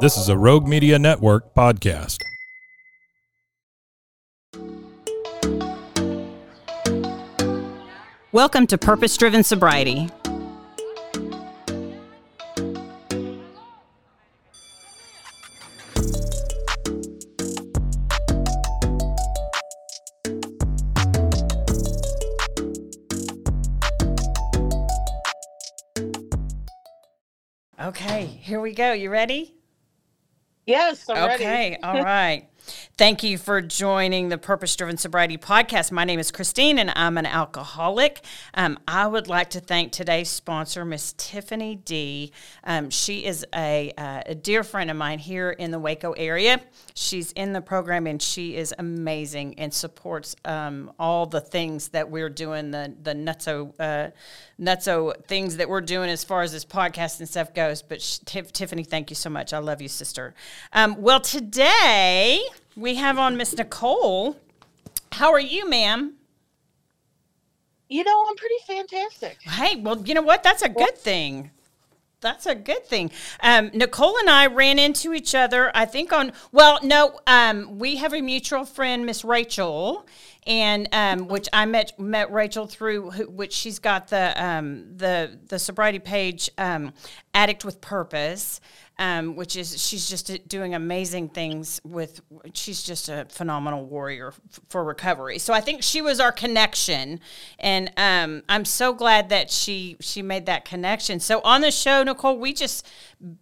This is a Rogue Media Network podcast. Welcome to Purpose Driven Sobriety. Okay, here we go. You ready? Yes, I'm okay, ready. all right. Thank you for joining the Purpose Driven Sobriety podcast. My name is Christine and I'm an alcoholic. Um, I would like to thank today's sponsor, Miss Tiffany D. Um, she is a, uh, a dear friend of mine here in the Waco area. She's in the program and she is amazing and supports um, all the things that we're doing, the, the nutso, uh, nutso things that we're doing as far as this podcast and stuff goes. But Tiff, Tiffany, thank you so much. I love you, sister. Um, well, today we have on Miss Nicole. How are you, ma'am? You know, I'm pretty fantastic. Hey, well, you know what? That's a good thing. That's a good thing. Um, Nicole and I ran into each other, I think on, well, no, um, we have a mutual friend, Miss Rachel, and um, which I met met Rachel through, which she's got the um, the the sobriety page, um, Addict with Purpose um, which is she's just doing amazing things with. She's just a phenomenal warrior f- for recovery. So I think she was our connection, and um, I'm so glad that she she made that connection. So on the show, Nicole, we just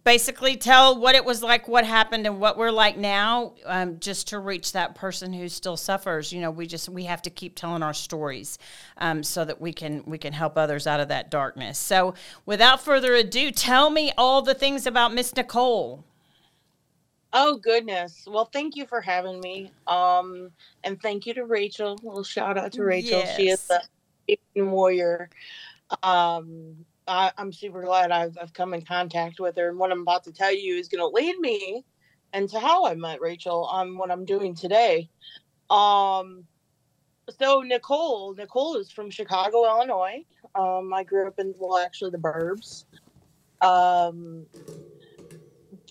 basically tell what it was like, what happened, and what we're like now, um, just to reach that person who still suffers. You know, we just we have to keep telling our stories um, so that we can we can help others out of that darkness. So without further ado, tell me all the things about Miss Nicole. Oh goodness. Well, thank you for having me. Um, and thank you to Rachel. A little shout out to Rachel. Yes. She is a warrior. Um, I, am super glad I've, I've come in contact with her. And what I'm about to tell you is going to lead me into how I met Rachel on what I'm doing today. Um, so Nicole, Nicole is from Chicago, Illinois. Um, I grew up in well, actually the Burbs. Um,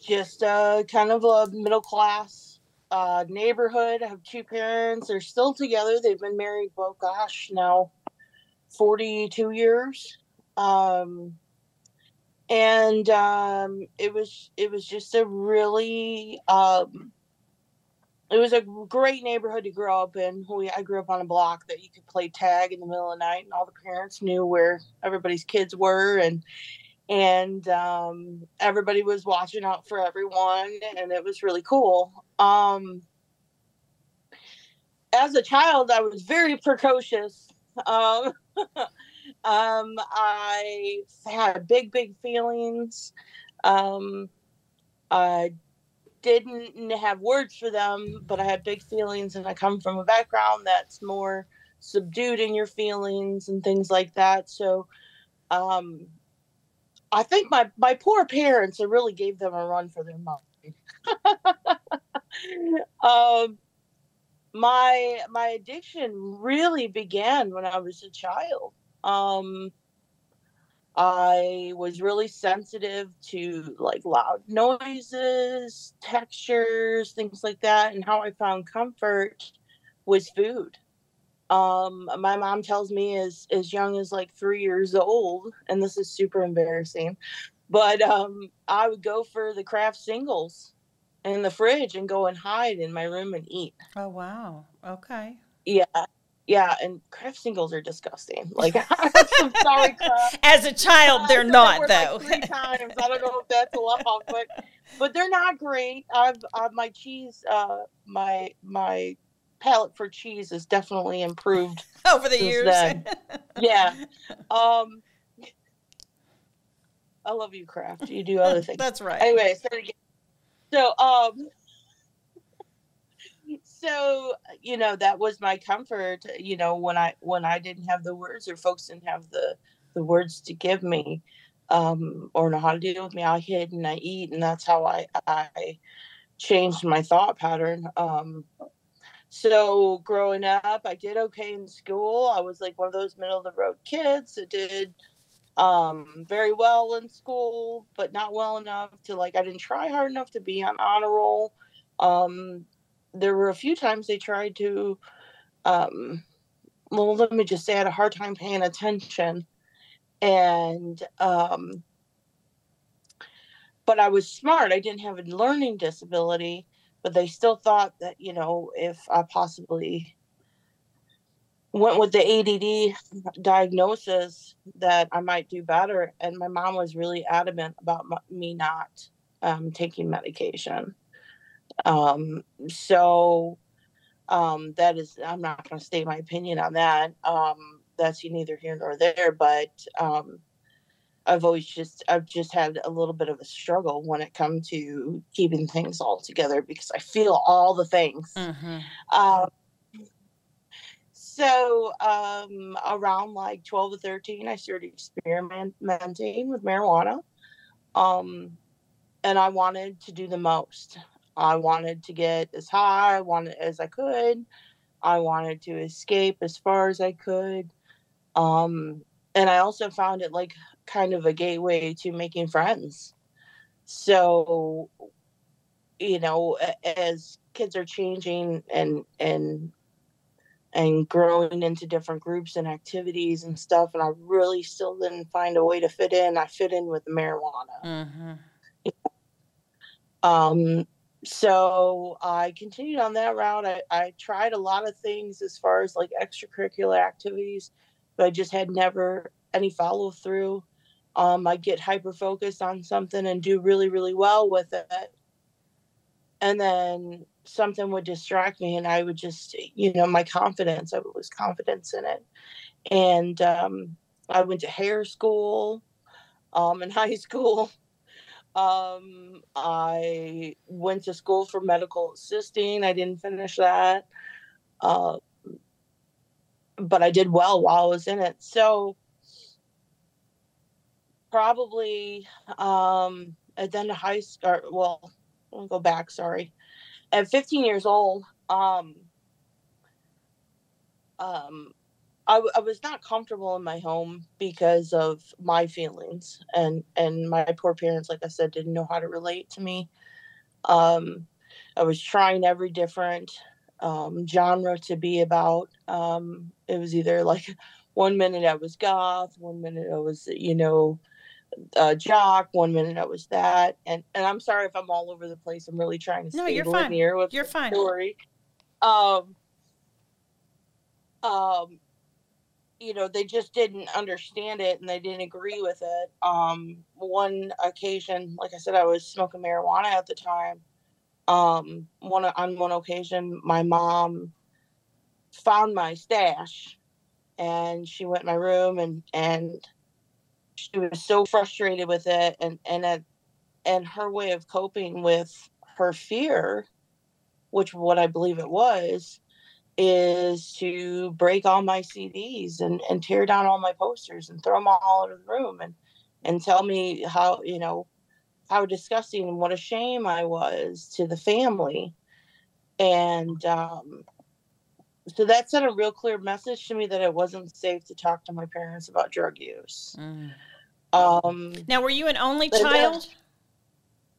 just uh, kind of a middle class uh, neighborhood. I have two parents. They're still together. They've been married, well, gosh, now 42 years. Um, and um, it was it was just a really um, it was a great neighborhood to grow up in. We I grew up on a block that you could play tag in the middle of the night, and all the parents knew where everybody's kids were, and and um, everybody was watching out for everyone and it was really cool um, as a child i was very precocious um, um, i had big big feelings um, i didn't have words for them but i had big feelings and i come from a background that's more subdued in your feelings and things like that so um, I think my my poor parents, I really gave them a run for their money. um, my my addiction really began when I was a child. Um, I was really sensitive to like loud noises, textures, things like that, and how I found comfort was food. Um my mom tells me as as young as like three years old and this is super embarrassing but um i would go for the Kraft singles in the fridge and go and hide in my room and eat. Oh wow. Okay. Yeah yeah and Kraft singles are disgusting like i'm sorry Kraft. as a child they're not though like three times i don't know if that's a lot but but they're not great i've, I've my cheese uh my my palate for cheese has definitely improved over the years. yeah. Um, I love you, Kraft. You do other things. That's right. Anyway, so so um so you know that was my comfort you know when i when i didn't have the words or folks didn't have the the words to give me um or know how to deal with me i hid and i eat and that's how i i changed my thought pattern um. So growing up i did okay in school i was like one of those middle of the road kids that did um very well in school but not well enough to like i didn't try hard enough to be on honor roll um there were a few times they tried to um well let me just say i had a hard time paying attention and um but i was smart. I didn't have a learning disability but they still thought that you know if i possibly went with the ADD diagnosis that i might do better. And my mom was really adamant about me not um, taking medication um, so um, that is, I'm not going to state my opinion on that. Um, that's neither here nor there, but um, I've always just, I've just had a little bit of a struggle when it comes to keeping things all together because I feel all the things. Mm-hmm. Um, so um, around like 12 or 13, I started experimenting with marijuana. Um, and I wanted to do the most. I wanted to get as high I wanted as I could. I wanted to escape as far as I could. Um, and I also found it like kind of a gateway to making friends. So, you know, as kids are changing and and and growing into different groups and activities and stuff, and I really still didn't find a way to fit in. I fit in with marijuana. Mm-hmm. Um, so I continued on that route. I, I tried a lot of things as far as like extracurricular activities, but I just had never any follow through. Um, I get hyper focused on something and do really, really well with it. And then something would distract me, and I would just, you know, my confidence, I would lose confidence in it. And um, I went to hair school um, in high school um, I went to school for medical assisting. I didn't finish that. Uh, but I did well while I was in it. So probably um, at the end of high school, well, I'll go back, sorry. At 15 years old, um, um, I, I was not comfortable in my home because of my feelings and and my poor parents like i said didn't know how to relate to me. Um, i was trying every different um, genre to be about um, it was either like one minute i was goth one minute i was you know uh, jock one minute i was that and and i'm sorry if i'm all over the place i'm really trying to stay no, you're linear fine. with you're fine. story. Um um you know they just didn't understand it and they didn't agree with it. Um one occasion like i said i was smoking marijuana at the time. Um one on one occasion my mom found my stash and she went in my room and and she was so frustrated with it and and at, and her way of coping with her fear which what i believe it was is to break all my CDs and, and tear down all my posters and throw them all out of the room and and tell me how you know how disgusting and what a shame I was to the family. And um, so that sent a real clear message to me that it wasn't safe to talk to my parents about drug use. Mm. Um, now, were you an only child?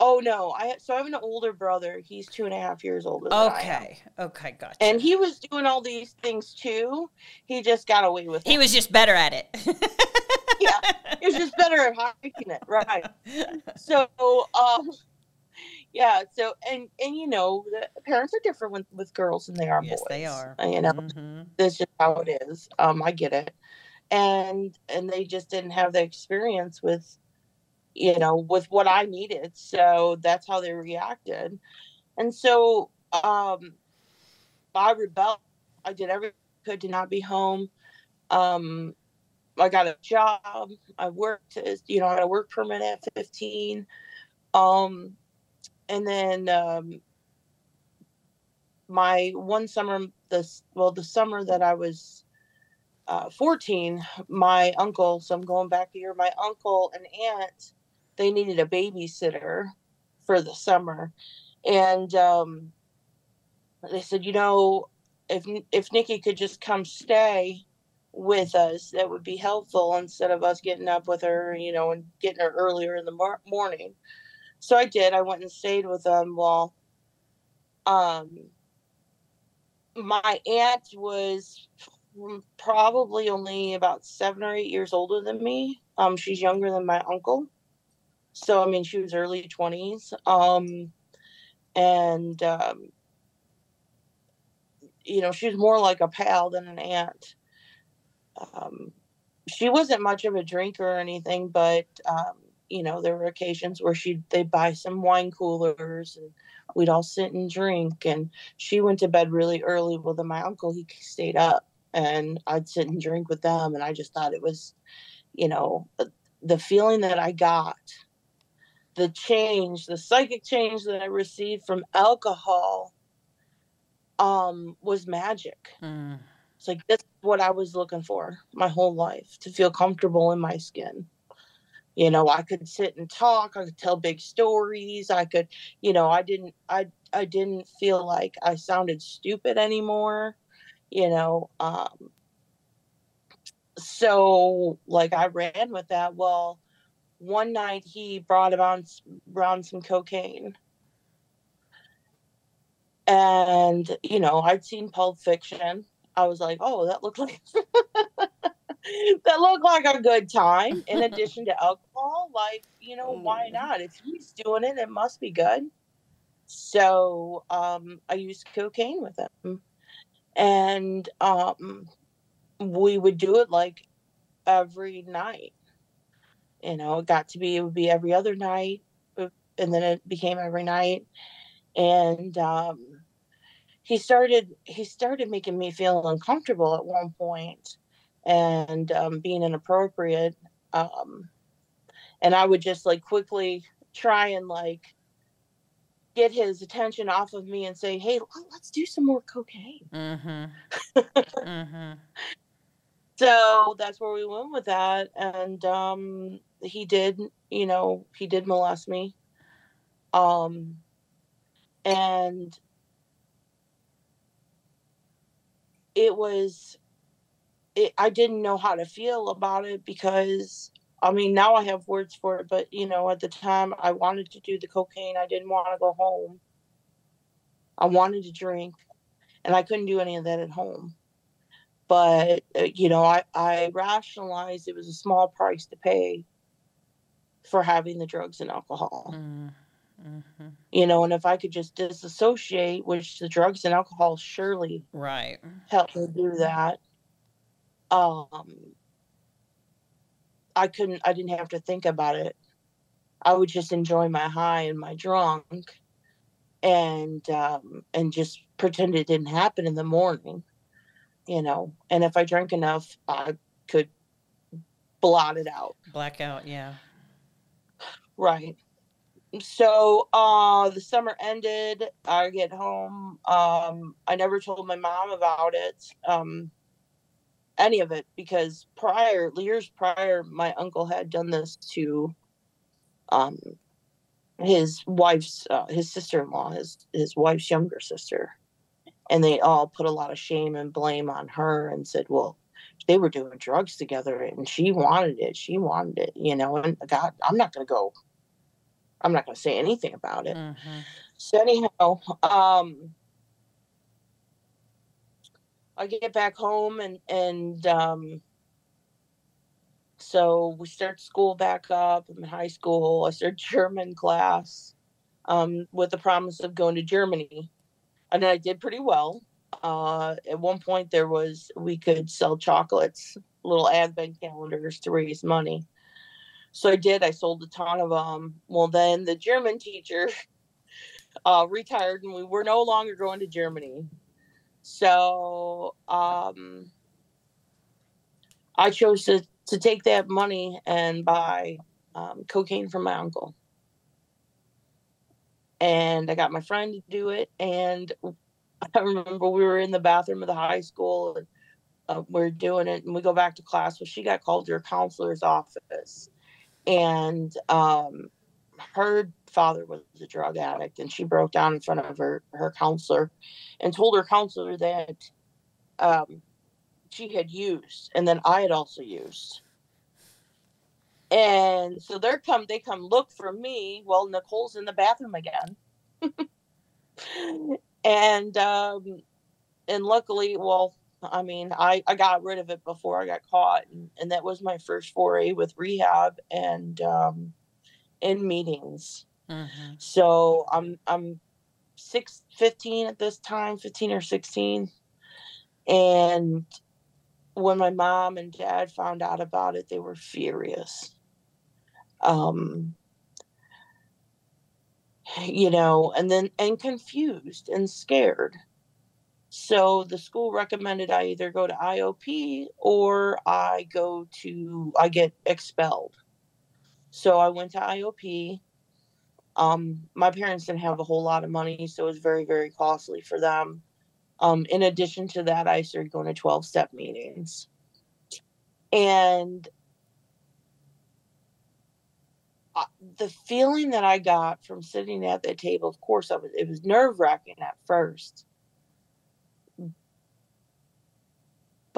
Oh no, I so I have an older brother. He's two and a half years older. Okay, okay, gotcha. And he was doing all these things too. He just got away with it. He was just better at it. yeah, he was just better at hiding it, right? So, um, yeah. So, and and you know, the parents are different with, with girls than they are yes, boys. they are. You know, mm-hmm. that's just how it is. Um, I get it, and and they just didn't have the experience with you know, with what I needed. So that's how they reacted. And so um, I rebelled. I did everything I could to not be home. Um, I got a job. I worked, as, you know, I had a work permit at 15. Um, and then um, my one summer, this well, the summer that I was uh, 14, my uncle, so I'm going back a year, my uncle and aunt, they needed a babysitter for the summer. And um, they said, you know, if if Nikki could just come stay with us, that would be helpful instead of us getting up with her, you know, and getting her earlier in the mor- morning. So I did. I went and stayed with them. Well, um, my aunt was probably only about seven or eight years older than me. Um, she's younger than my uncle. So, I mean, she was early 20s. Um, and, um, you know, she was more like a pal than an aunt. Um, she wasn't much of a drinker or anything, but, um, you know, there were occasions where she'd, they'd buy some wine coolers and we'd all sit and drink. And she went to bed really early. Well, then my uncle, he stayed up and I'd sit and drink with them. And I just thought it was, you know, the feeling that I got, the change, the psychic change that I received from alcohol um, was magic. Mm. It's like this is what I was looking for my whole life to feel comfortable in my skin. You know, I could sit and talk, I could tell big stories, I could, you know, I didn't I I didn't feel like I sounded stupid anymore you know um so like i ran with that well one night he brought around around some cocaine. And you know i'd seen pulp fiction. I was like oh that looked like that looked like a good time in addition to alcohol. Like you know why mm. not? If he's doing it it must be good. So um i used cocaine with him. And um, we would do it like every night. You know, it got to be it would be every other night, uh, and then it became every night. And um, he started he started making me feel uncomfortable at one point, and um, being inappropriate. Um, and I would just like quickly try and like get his attention off of me and say, "Hey, let's do some more cocaine." Mm-hmm. mm-hmm. So that's where we went with that, and um, he did. You know, he did molest me. Um, and it was it, I didn't know how to feel about it because I mean, now I have words for it, but you know, at the time I wanted to do the cocaine. I didn't want to go home. I wanted to drink, and I couldn't do any of that at home. But uh, you know, I I rationalized it was a small price to pay for having the drugs and alcohol. Mm, mm-hmm. You know, and if I could just disassociate, which the drugs and alcohol surely right help me do that. Um, I couldn't I didn't have to think about it. I would just enjoy my high and my drunk and um and just pretend it didn't happen in the morning. You know, and if I drank enough, I could blot it out. Blackout, yeah. Right. So uh the summer ended. I get home. Um I never told my mom about it. Um any of it because prior years prior my uncle had done this to um his wife's uh, his sister-in-law his his wife's younger sister and they all put a lot of shame and blame on her and said well they were doing drugs together and she wanted it she wanted it you know and god i'm not going to go i'm not going to say anything about it mm-hmm. so anyhow um I get back home and and um, so we start school back up. I'm in high school. I start German class um, with the promise of going to Germany, and I did pretty well. Uh, at one point, there was we could sell chocolates, little advent calendars to raise money. So I did. I sold a ton of them. Well, then the German teacher uh, retired, and we were no longer going to Germany. So um, I chose to, to take that money and buy um, cocaine from my uncle. and I got my friend to do it. And I remember we were in the bathroom of the high school and uh, we're doing it, and we go back to class. Well, she got called to her counselor's office, and um, her father was a drug addict, and she broke down in front of her her counselor, and told her counselor that um, she had used, and then I had also used. And so they're come, they come look for me. Well, Nicole's in the bathroom again. and um and luckily, well, I mean, I, I got rid of it before I got caught. And, and that was my first foray with rehab and um in meetings. Mm-hmm. So I'm I'm six fifteen at this time, 15 or 16. And when my mom and dad found out about it, they were furious um, you know, and then and confused and scared. So the school recommended I either go to IOP or I go to I get expelled. So I went to IOP. Um, my parents didn't have a whole lot of money, so it was very, very costly for them. Um, in addition to that, I started going to 12 step meetings. And the feeling that I got from sitting at that table, of course, I was it was nerve wracking at first,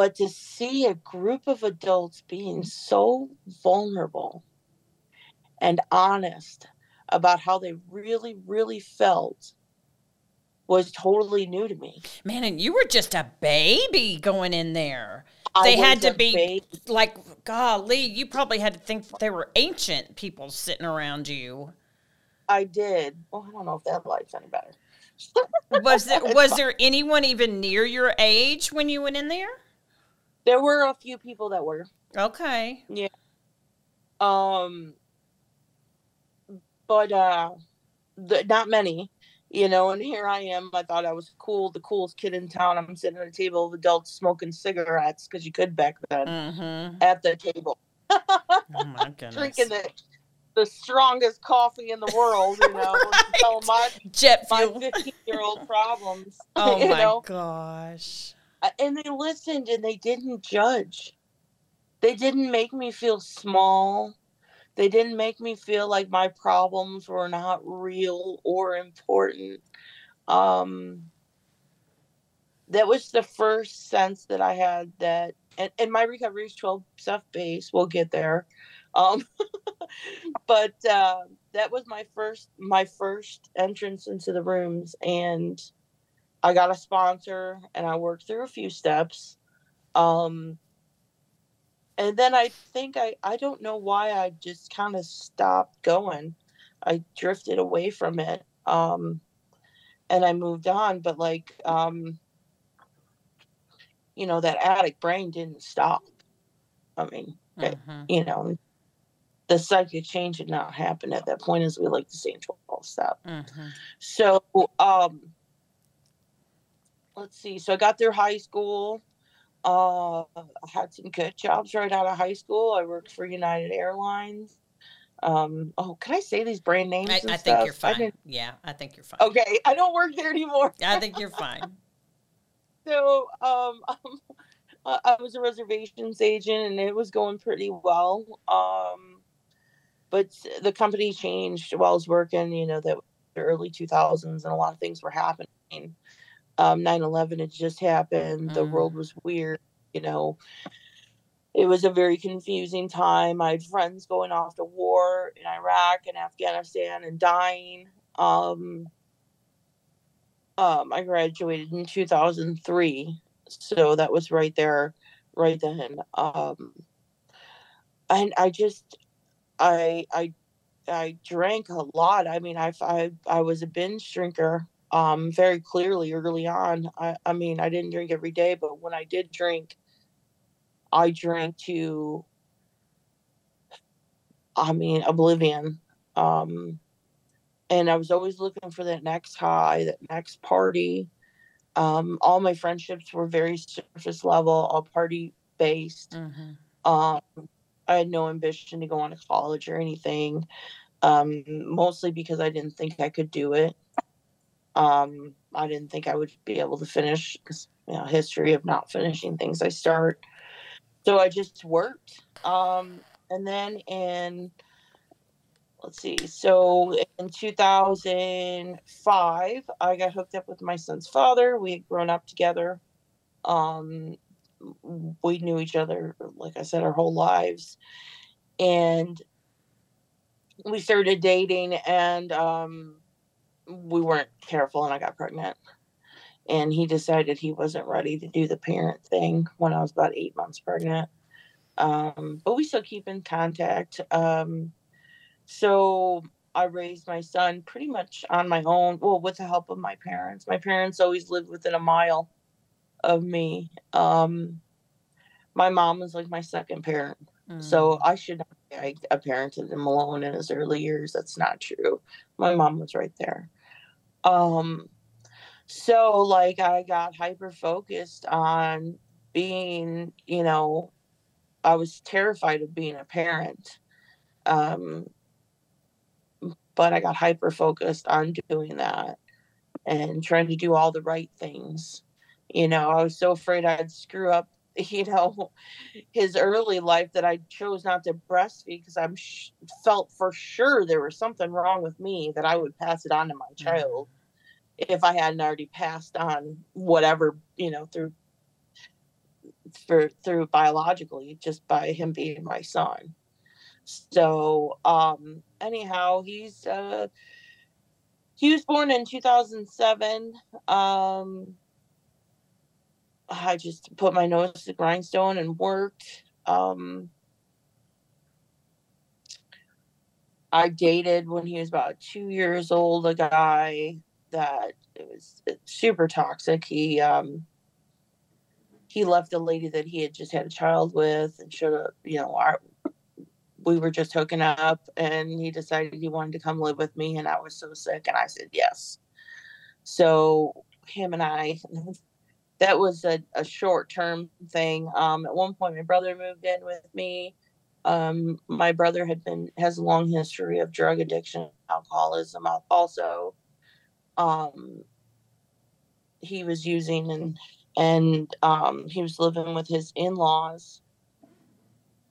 but to see a group of adults being so vulnerable and honest about how they really, really felt was totally new to me. Man, and you were just a baby going in there. They had to be baby. like, golly, you probably had to think they were ancient people sitting around you. I did. Well, I don't know if that life's any better. was there was there anyone even near your age when you went in there? There were a few people that were. Okay. Yeah. Um but uh the, not many you know, and here I am. I thought I was cool, the coolest kid in town. I'm sitting at a table of adults smoking cigarettes because you could back then mm-hmm. at the table. oh my goodness. Drinking the, the strongest coffee in the world, you know, right. my, Jet my 15 year old problems. Oh my know? gosh. And they listened and they didn't judge. They didn't make me feel small they didn't make me feel like my problems were not real or important. Um, that was the first sense that I had that, and, and my recovery is 12 step base. We'll get there. Um, but uh, that was my first my first entrance into the rooms, and I got a sponsor, and I worked through a few steps. Um, and then I think I I don't know why I just kind of stopped going. I drifted away from it. Um and I moved on, but like um you know that addict brain didn't stop. I mean, mm-hmm. it, you know, the psychic change had not happened at that point as we like to say in 12 step. Mm-hmm. So um let's see. So I got through high school uh, I had some good jobs right out of high school. I worked for United Airlines. Um, oh, can I say these brand names? I, I think you're fine. I yeah, I think you're fine. Okay, I don't work there anymore. I think you're fine. so, um, I was a reservations agent, and it was going pretty well. Um, but the company changed while I was working. You know, that the early 2000s, and a lot of things were happening um, 9-11 had just happened mm. the world was weird you know it was a very confusing time i had friends going off to war in iraq and afghanistan and dying um, um, i graduated in 2003 so that was right there right then um, and i just i i i drank a lot i mean i i, I was a binge drinker um, very clearly early on. I, I mean, I didn't drink every day, but when I did drink, I drank to, I mean, oblivion. Um, and I was always looking for that next high, that next party. Um, all my friendships were very surface level, all party based. Mm-hmm. Um, I had no ambition to go on to college or anything. um, mostly because I didn't think I could do it. Um, I didn't think I would be able to finish because you know history of not finishing things I start. So I just worked. Um, and then in let's see, so in 2005, I got hooked up with my son's father. We had grown up together. Um, we knew each other, like I said, our whole lives, and we started dating, and um, we weren't careful, and I got pregnant. And he decided he wasn't ready to do the parent thing when I was about eight months pregnant. Um, but we still keep in contact. Um, so I raised my son pretty much on my own, well, with the help of my parents. My parents always lived within a mile of me. Um, my mom was like my second parent. Mm. So I should not I, I parented him alone in his early years. That's not true. My mom was right there. Um, so like I got hyper focused on being, you know, I was terrified of being a parent. Um, but I got hyper focused on doing that and trying to do all the right things. You know, I was so afraid I'd screw up, you know, his early life that I chose not to breastfeed because I'm sh- felt for sure there was something wrong with me that I would pass it on to my mm. child mm-hmm. if I hadn't already passed on whatever, you know, through for through biologically just by him being my son. So um anyhow, he's uh he was born in 2007. Um I just put my nose to the grindstone and worked. Um I dated when he was about two years old a guy that it was super toxic. He um he left a lady that he had just had a child with and should have, you know, our, we were just hooking up and he decided he wanted to come live with me and I was so sick and I said yes. So him and I that was a, a short term thing. Um, at one point my brother moved in with me. Um, my brother had been has a long history of drug addiction, alcoholism also. Um, he was using and and um, he was living with his in-laws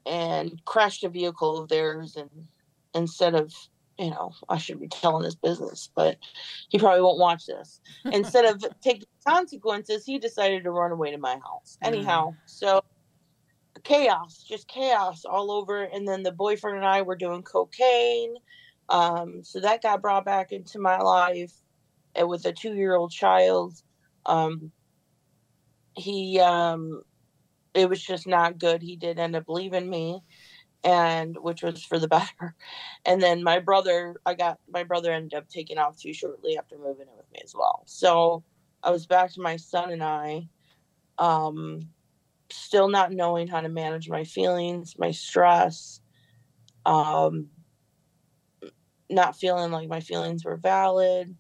and crashed a vehicle of theirs and instead of you know i should be telling his business but he probably won't watch this. Instead of taking consequences he decided to run away to my house. Mm. anyhow so chaos just chaos all over and then the boyfriend and i were doing cocaine. Um, so that got brought back into my life and with a two-year-old child. Um, he um it was just not good. He did end up leaving me and which was for the better. And then my brother, I got my brother ended up taking off too shortly after moving in with me as well. So I was back to my son and I, um, still not knowing how to manage my feelings, my stress, um, not feeling like my feelings were valid.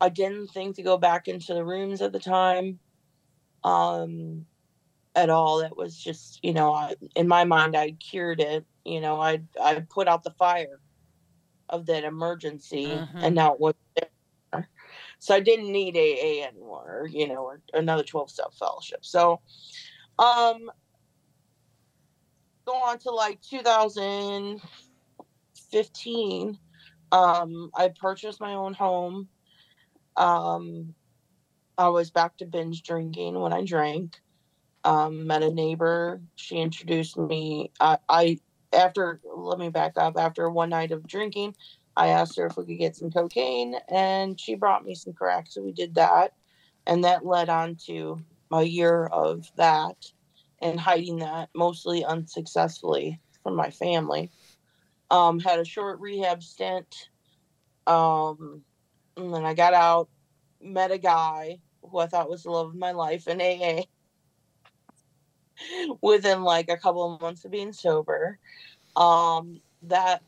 I didn't think to go back into the rooms at the time um, at all. It was just, you know, I, in my mind, I cured it. You know, I I put out the fire of that emergency, mm-hmm. and now it was there. So I didn't need AA anymore, you know, or another twelve step fellowship. So, um, go on to like 2015. Um, I purchased my own home. Um, I was back to binge drinking when I drank. Um, met a neighbor. She introduced me. I, I after let me back up. After one night of drinking, I asked her if we could get some cocaine, and she brought me some crack. So we did that, and that led on to a year of that and hiding that mostly unsuccessfully from my family. Um, had a short rehab stint. Um, and then I got out, met a guy who I thought was the love of my life in AA within like a couple of months of being sober. Um, that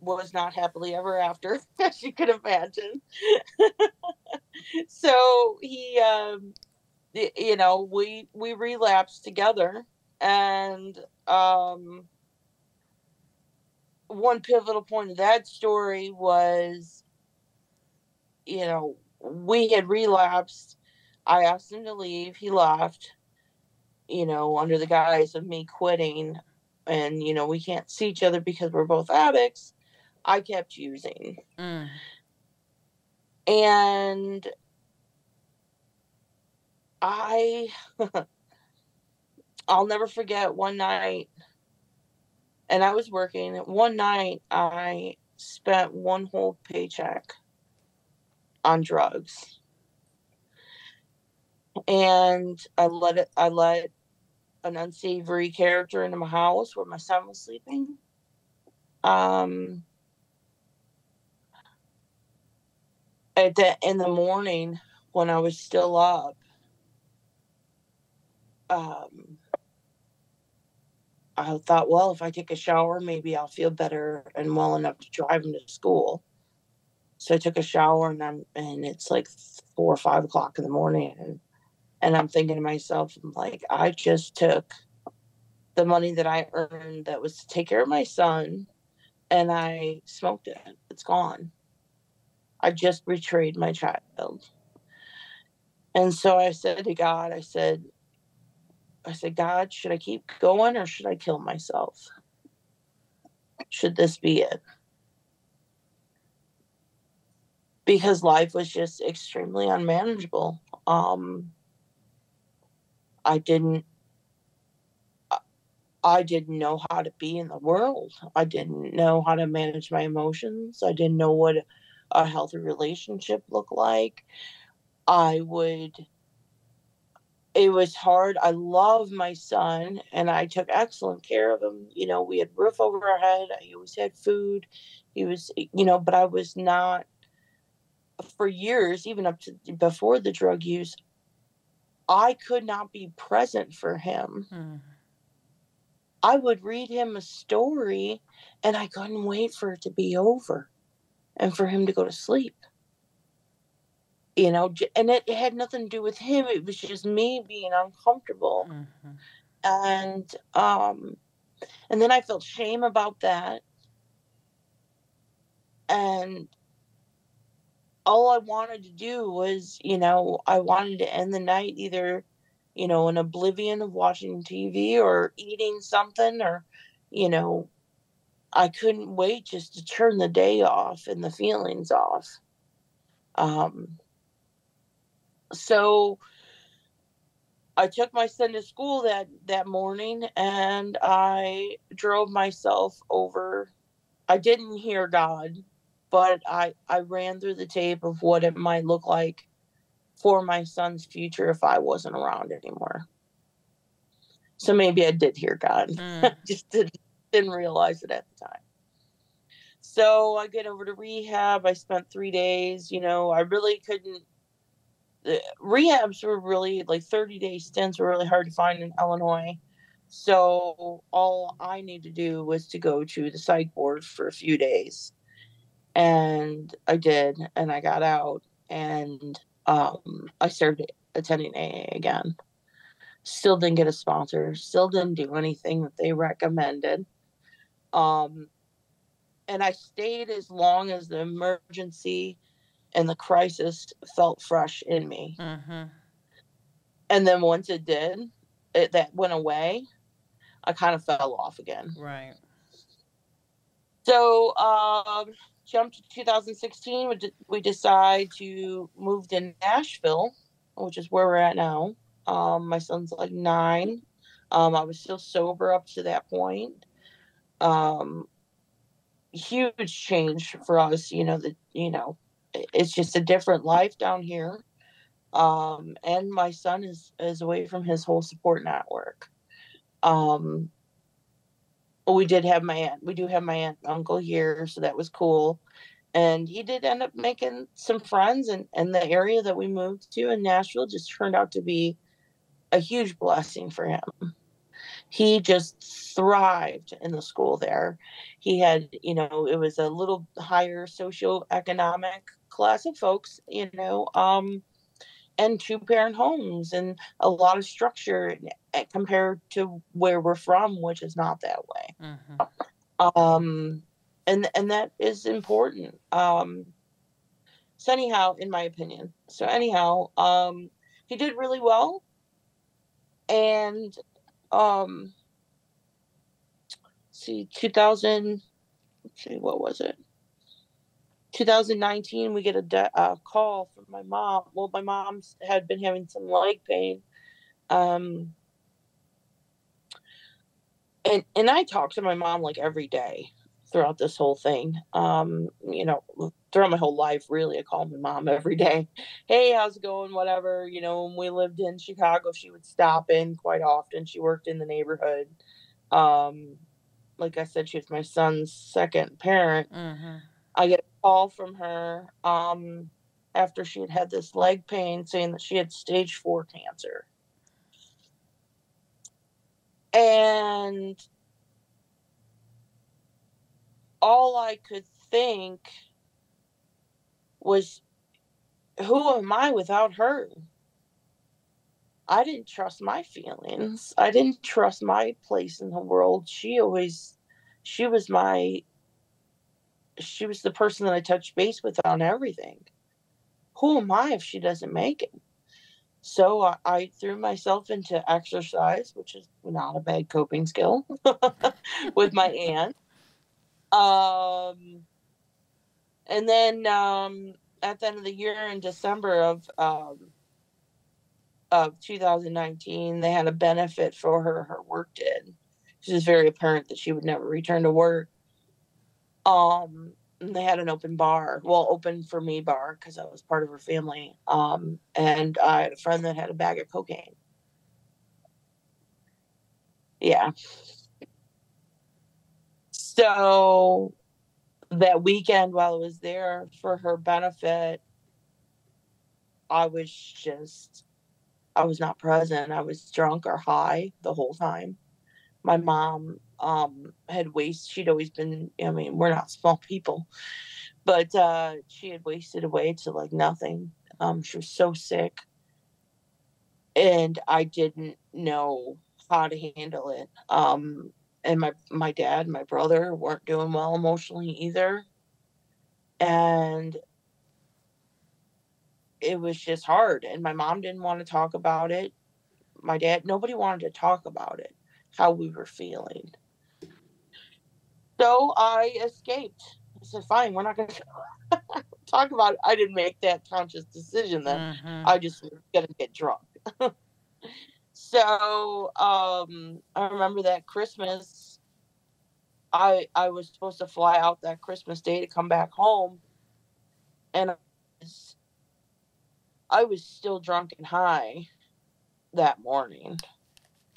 was not happily ever after, as you could imagine. so he, um, you know, we we relapsed together, and um, one pivotal point of that story was, you know, we had relapsed. I asked him to leave. He left, you know, under the guise of me quitting. And, you know, we can't see each other because we're both addicts. I kept using. Mm. And I, I'll never forget one night, and I was working. One night, I spent one whole paycheck on drugs. And I let it, I let an unsavory character into my house where my son was sleeping. Um, at the in the morning when I was still up, um, I thought, well, if I take a shower, maybe I'll feel better and well enough to drive him to school. So I took a shower and I'm and it's like four or five o'clock in the morning and and I'm thinking to myself, I'm like, I just took the money that I earned that was to take care of my son and I smoked it. It's gone. I just betrayed my child. And so I said to God, I said, I said, God, should I keep going or should I kill myself? Should this be it? Because life was just extremely unmanageable. Um, I didn't I didn't know how to be in the world. I didn't know how to manage my emotions. I didn't know what a healthy relationship looked like. I would it was hard. I love my son and I took excellent care of him. You know, we had roof over our head. I always had food. He was, you know, but I was not for years, even up to before the drug use, I could not be present for him. Hmm. I would read him a story and I couldn't wait for it to be over and for him to go to sleep you know and it, it, had nothing to do with him it was just me being uncomfortable mm-hmm. and um and then i felt shame about that and all i wanted to do was you know i wanted to end the night either you know in oblivion of watching tv or eating something or you know i couldn't wait just to turn the day off and the feelings off um so I took my son to school that that morning and I drove myself over. I didn't hear God, but I I ran through the tape of what it might look like for my son's future if I wasn't around anymore. So maybe I did hear God. Mm. just didn't, didn't realize it at the time. So I get over to rehab. I spent three days. You know, I really couldn't the rehabs were really like 30 day stints were really hard to find in Illinois. So all I need to do was to go to the psych board for a few days. And I did, and I got out and um, I started attending AA again. Still didn't get a sponsor, still didn't do anything that they recommended. Um, and I stayed as long as the emergency and the crisis felt fresh in me. Mm-hmm. And then once it did, it that went away. I kind of fell off again. Right. So, um, jump to 2016. We, d- we decide to move to Nashville, which is where we're at now. Um, my son's like nine. Um, I was still sober up to that point. Um, huge change for us, you know, that, you know, it's just a different life down here. Um, and my son is is away from his whole support network. Um, we did have my aunt. We do have my aunt and uncle here, so that was cool. And he did end up making some friends, and and the area that we moved to in Nashville just turned out to be a huge blessing for him he just thrived in the school there. He had, you know, it was a little higher socioeconomic class of folks, you know, um, and two parent homes and a lot of structure eh, compared to where we're from, which is not that way. Mm-hmm. Um, and and that is important. Um, so anyhow, in my opinion, so anyhow, um, he did really well, and um, see, two thousand. See, what was it? 2019, we get a de- call from my mom. Well, my mom had been having some leg pain. Um, and and I talk to my mom like every day throughout this whole thing. Um, you know, throughout my whole life, really, I call my mom every day. Hey, how's it going? Whatever. You know, when we lived in Chicago, she would stop in quite often. She worked in the neighborhood. Um, like I said, she was my son's second parent. Mm-hmm. I get a call from her um, after she had had this leg pain saying that she had stage four cancer. And all I could think was, who am I without her? I didn't trust my feelings. I didn't trust my place in the world. She always, she was my, she was the person that I touched base with on everything. Who am I if she doesn't make it? So I, I threw myself into exercise, which is not a bad coping skill, with my aunt. Um, and then um, at the end of the year in December of um, of 2019, they had a benefit for her. Her work did. It was very apparent that she would never return to work. Um, they had an open bar, well, open for me bar because I was part of her family. Um, and I had a friend that had a bag of cocaine. Yeah. So that weekend while I was there for her benefit, I was just, I was not present. I was drunk or high the whole time. My mom um, had waste. She'd always been. I mean, we're not small people, but uh, she had wasted away to like nothing. Um, she was so sick, and I didn't know how to handle it. Um, and my my dad, my brother weren't doing well emotionally either, and it was just hard. And my mom didn't want to talk about it. My dad, nobody wanted to talk about it, how we were feeling. So I escaped. I said, fine, we're not going to talk about it. I didn't make that conscious decision then. Mm-hmm. I just was going to get drunk. so um, I remember that Christmas, I, I was supposed to fly out that Christmas day to come back home. And I was, I was still drunk and high that morning.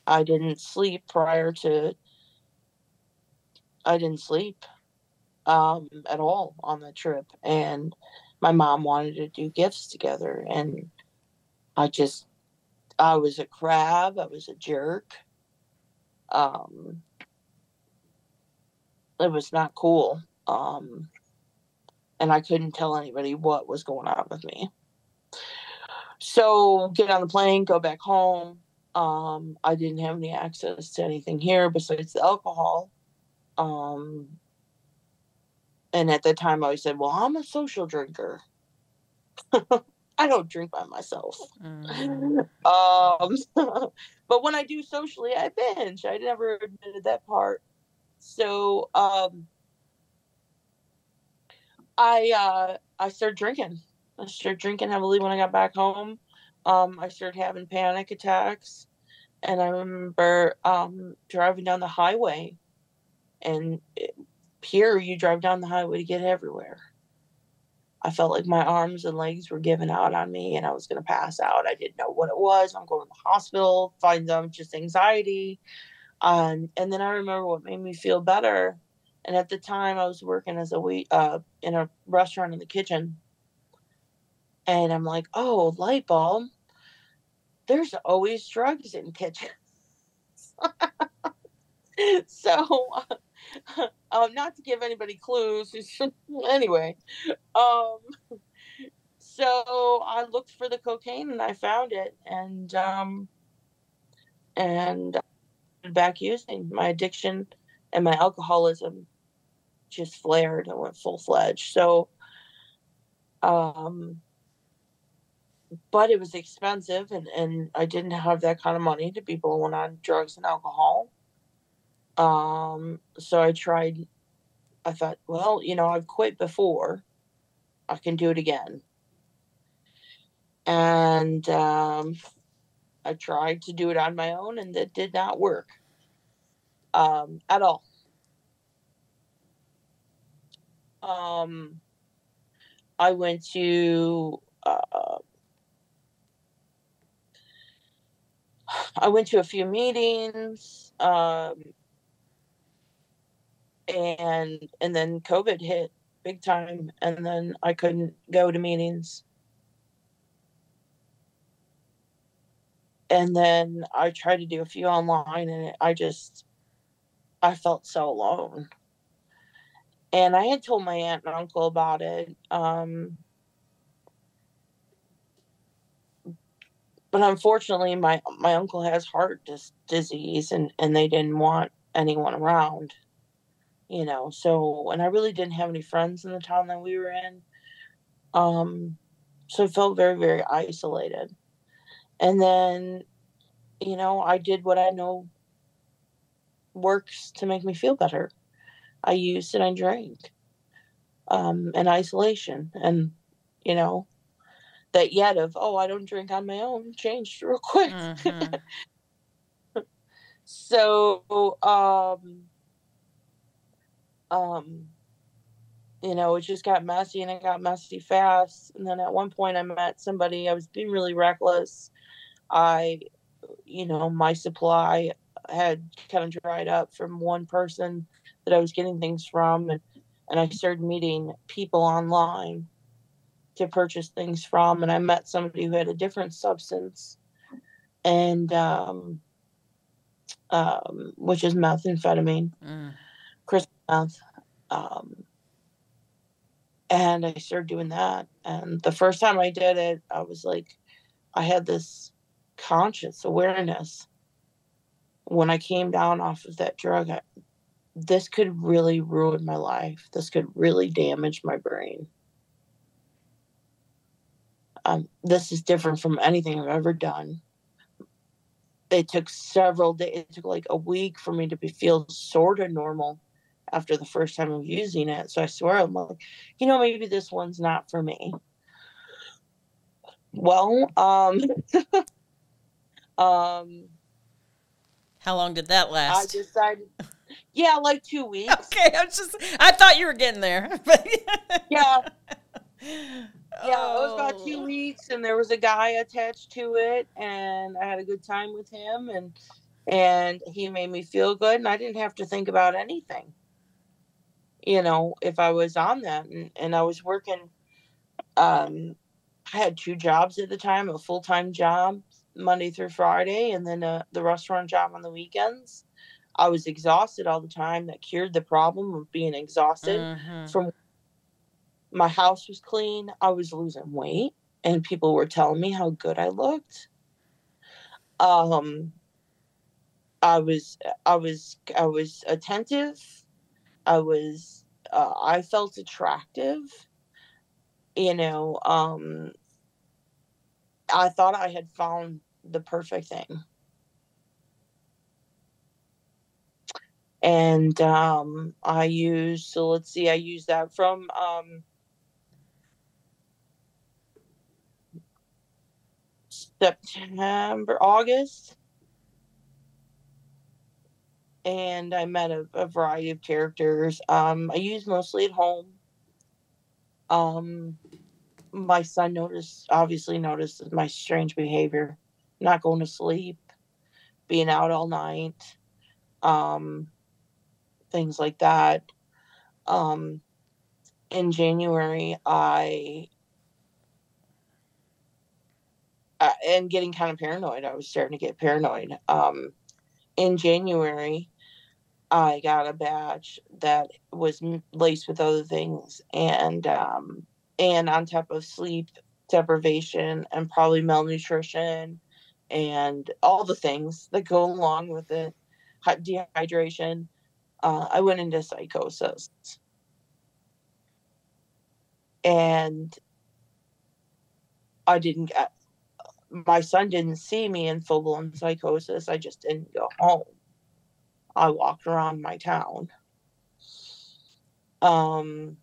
I didn't sleep prior to I didn't sleep um, at all on the trip, and my mom wanted to do gifts together, and I just I was a crab. I was a jerk. Um, it was not cool. Um, and I couldn't tell anybody what was going on with me. So get on the plane, go back home. Um, I didn't have any access to anything here besides the alcohol. Um, and at that time, I said, "Well, I'm a social drinker. I don't drink by myself." Mm. Um, but when I do socially, I binge. I never admitted that part. So um, I uh, I started drinking. I started drinking heavily when I got back home. Um, I started having panic attacks, and I remember um, driving down the highway and here you drive down the highway to get everywhere. I felt like my arms and legs were giving out on me and I was going to pass out. I didn't know what it was. I'm going to the hospital, find them just anxiety. Um, and then I remember what made me feel better. And at the time, I was working as a wait uh, in a restaurant in the kitchen. And I'm like, oh, light bulb. There's always drugs in kitchens. so um, not to give anybody clues. anyway, um, so I looked for the cocaine and I found it, and um, and back using my addiction and my alcoholism just flared and went full fledged. So, um, but it was expensive and, and I didn't have that kind of money to be blowing on drugs and alcohol. Um, so I tried, I thought, well, you know, I've quit before. I can do it again. And um, I tried to do it on my own and it did not work um, at all. Um, I went to uh, I went to a few meetings, um, and and then COVID hit big time, and then I couldn't go to meetings. And then I tried to do a few online, and I just I felt so alone. And I had told my aunt and uncle about it. Um, but unfortunately my my uncle has heart dis- disease and and they didn't want anyone around you know so and i really didn't have any friends in the town that we were in um so i felt very very isolated and then you know i did what i know works to make me feel better i used and i drank um in isolation and you know that yet of oh I don't drink on my own changed real quick. Mm-hmm. so um um you know it just got messy and it got messy fast and then at one point I met somebody I was being really reckless. I you know my supply had kind of dried up from one person that I was getting things from and and I started meeting people online to purchase things from and i met somebody who had a different substance and um, um, which is methamphetamine mm. Meth um, and i started doing that and the first time i did it i was like i had this conscious awareness when i came down off of that drug I, this could really ruin my life. This could really damage my brain. Um, this is different from anything I've ever done. It took several days, it took like a week for me to be, feel sort of normal after the first time of using it. So I swear, I'm like, you know, maybe this one's not for me. Well, um, um, how long did that last? I decided, yeah, like two weeks. Okay, I was just, I thought you were getting there. yeah. Yeah, oh. it was about two weeks, and there was a guy attached to it, and I had a good time with him, and and he made me feel good, and I didn't have to think about anything. You know, if I was on that, and, and I was working, um, I had two jobs at the time: a full time job Monday through Friday, and then uh, the restaurant job on the weekends. I was exhausted all the time. That cured the problem of being exhausted mm-hmm. from my house was clean. I was losing weight, and people were telling me how good I looked. Um, I was, I was, I was attentive. I was, uh, I felt attractive. You know, um, I thought I had found the perfect thing. And um, I used, so let's see, I used that from um, September, August. And I met a, a variety of characters. Um, I use mostly at home. Um, my son noticed, obviously noticed my strange behavior, not going to sleep, being out all night, um, things like that. Um, in January, I uh, and getting kind of paranoid. I was starting to get paranoid. Um, in January, I got a batch that was laced with other things, and um, and on top of sleep deprivation and probably malnutrition and all the things that go along with it, dehydration. Uh, I went into psychosis. and I didn't get my son didn't see me in full blown psychosis. I just didn't go home. I walked around my town. Um,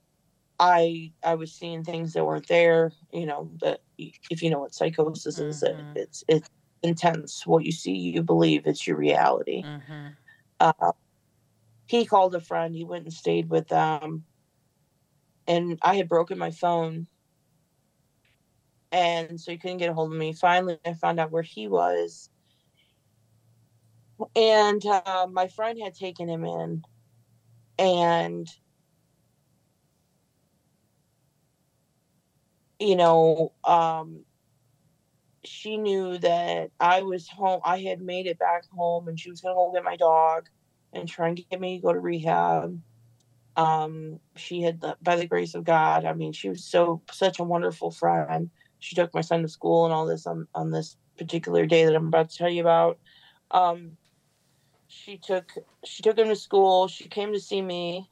I I was seeing things that weren't there. You know, that if you know what psychosis mm-hmm. is, it, mm-hmm. it's it's intense. What you see, you believe. It's your reality. Mm-hmm. Uh, he called a friend. He went and stayed with them, and I had broken my phone and so he couldn't get a hold of me. Finally, I found out where he was, and uh, my friend had taken him in, and you know, um, she knew that I was home. I had made it back home, and she was gonna go get my dog and try and get me to go to rehab. Um, she had, by the grace of God, I mean, she was so such a wonderful friend she took my son to school and all this on, on this particular day that I'm about to tell you about. Um, she took she took him to school. She came to see me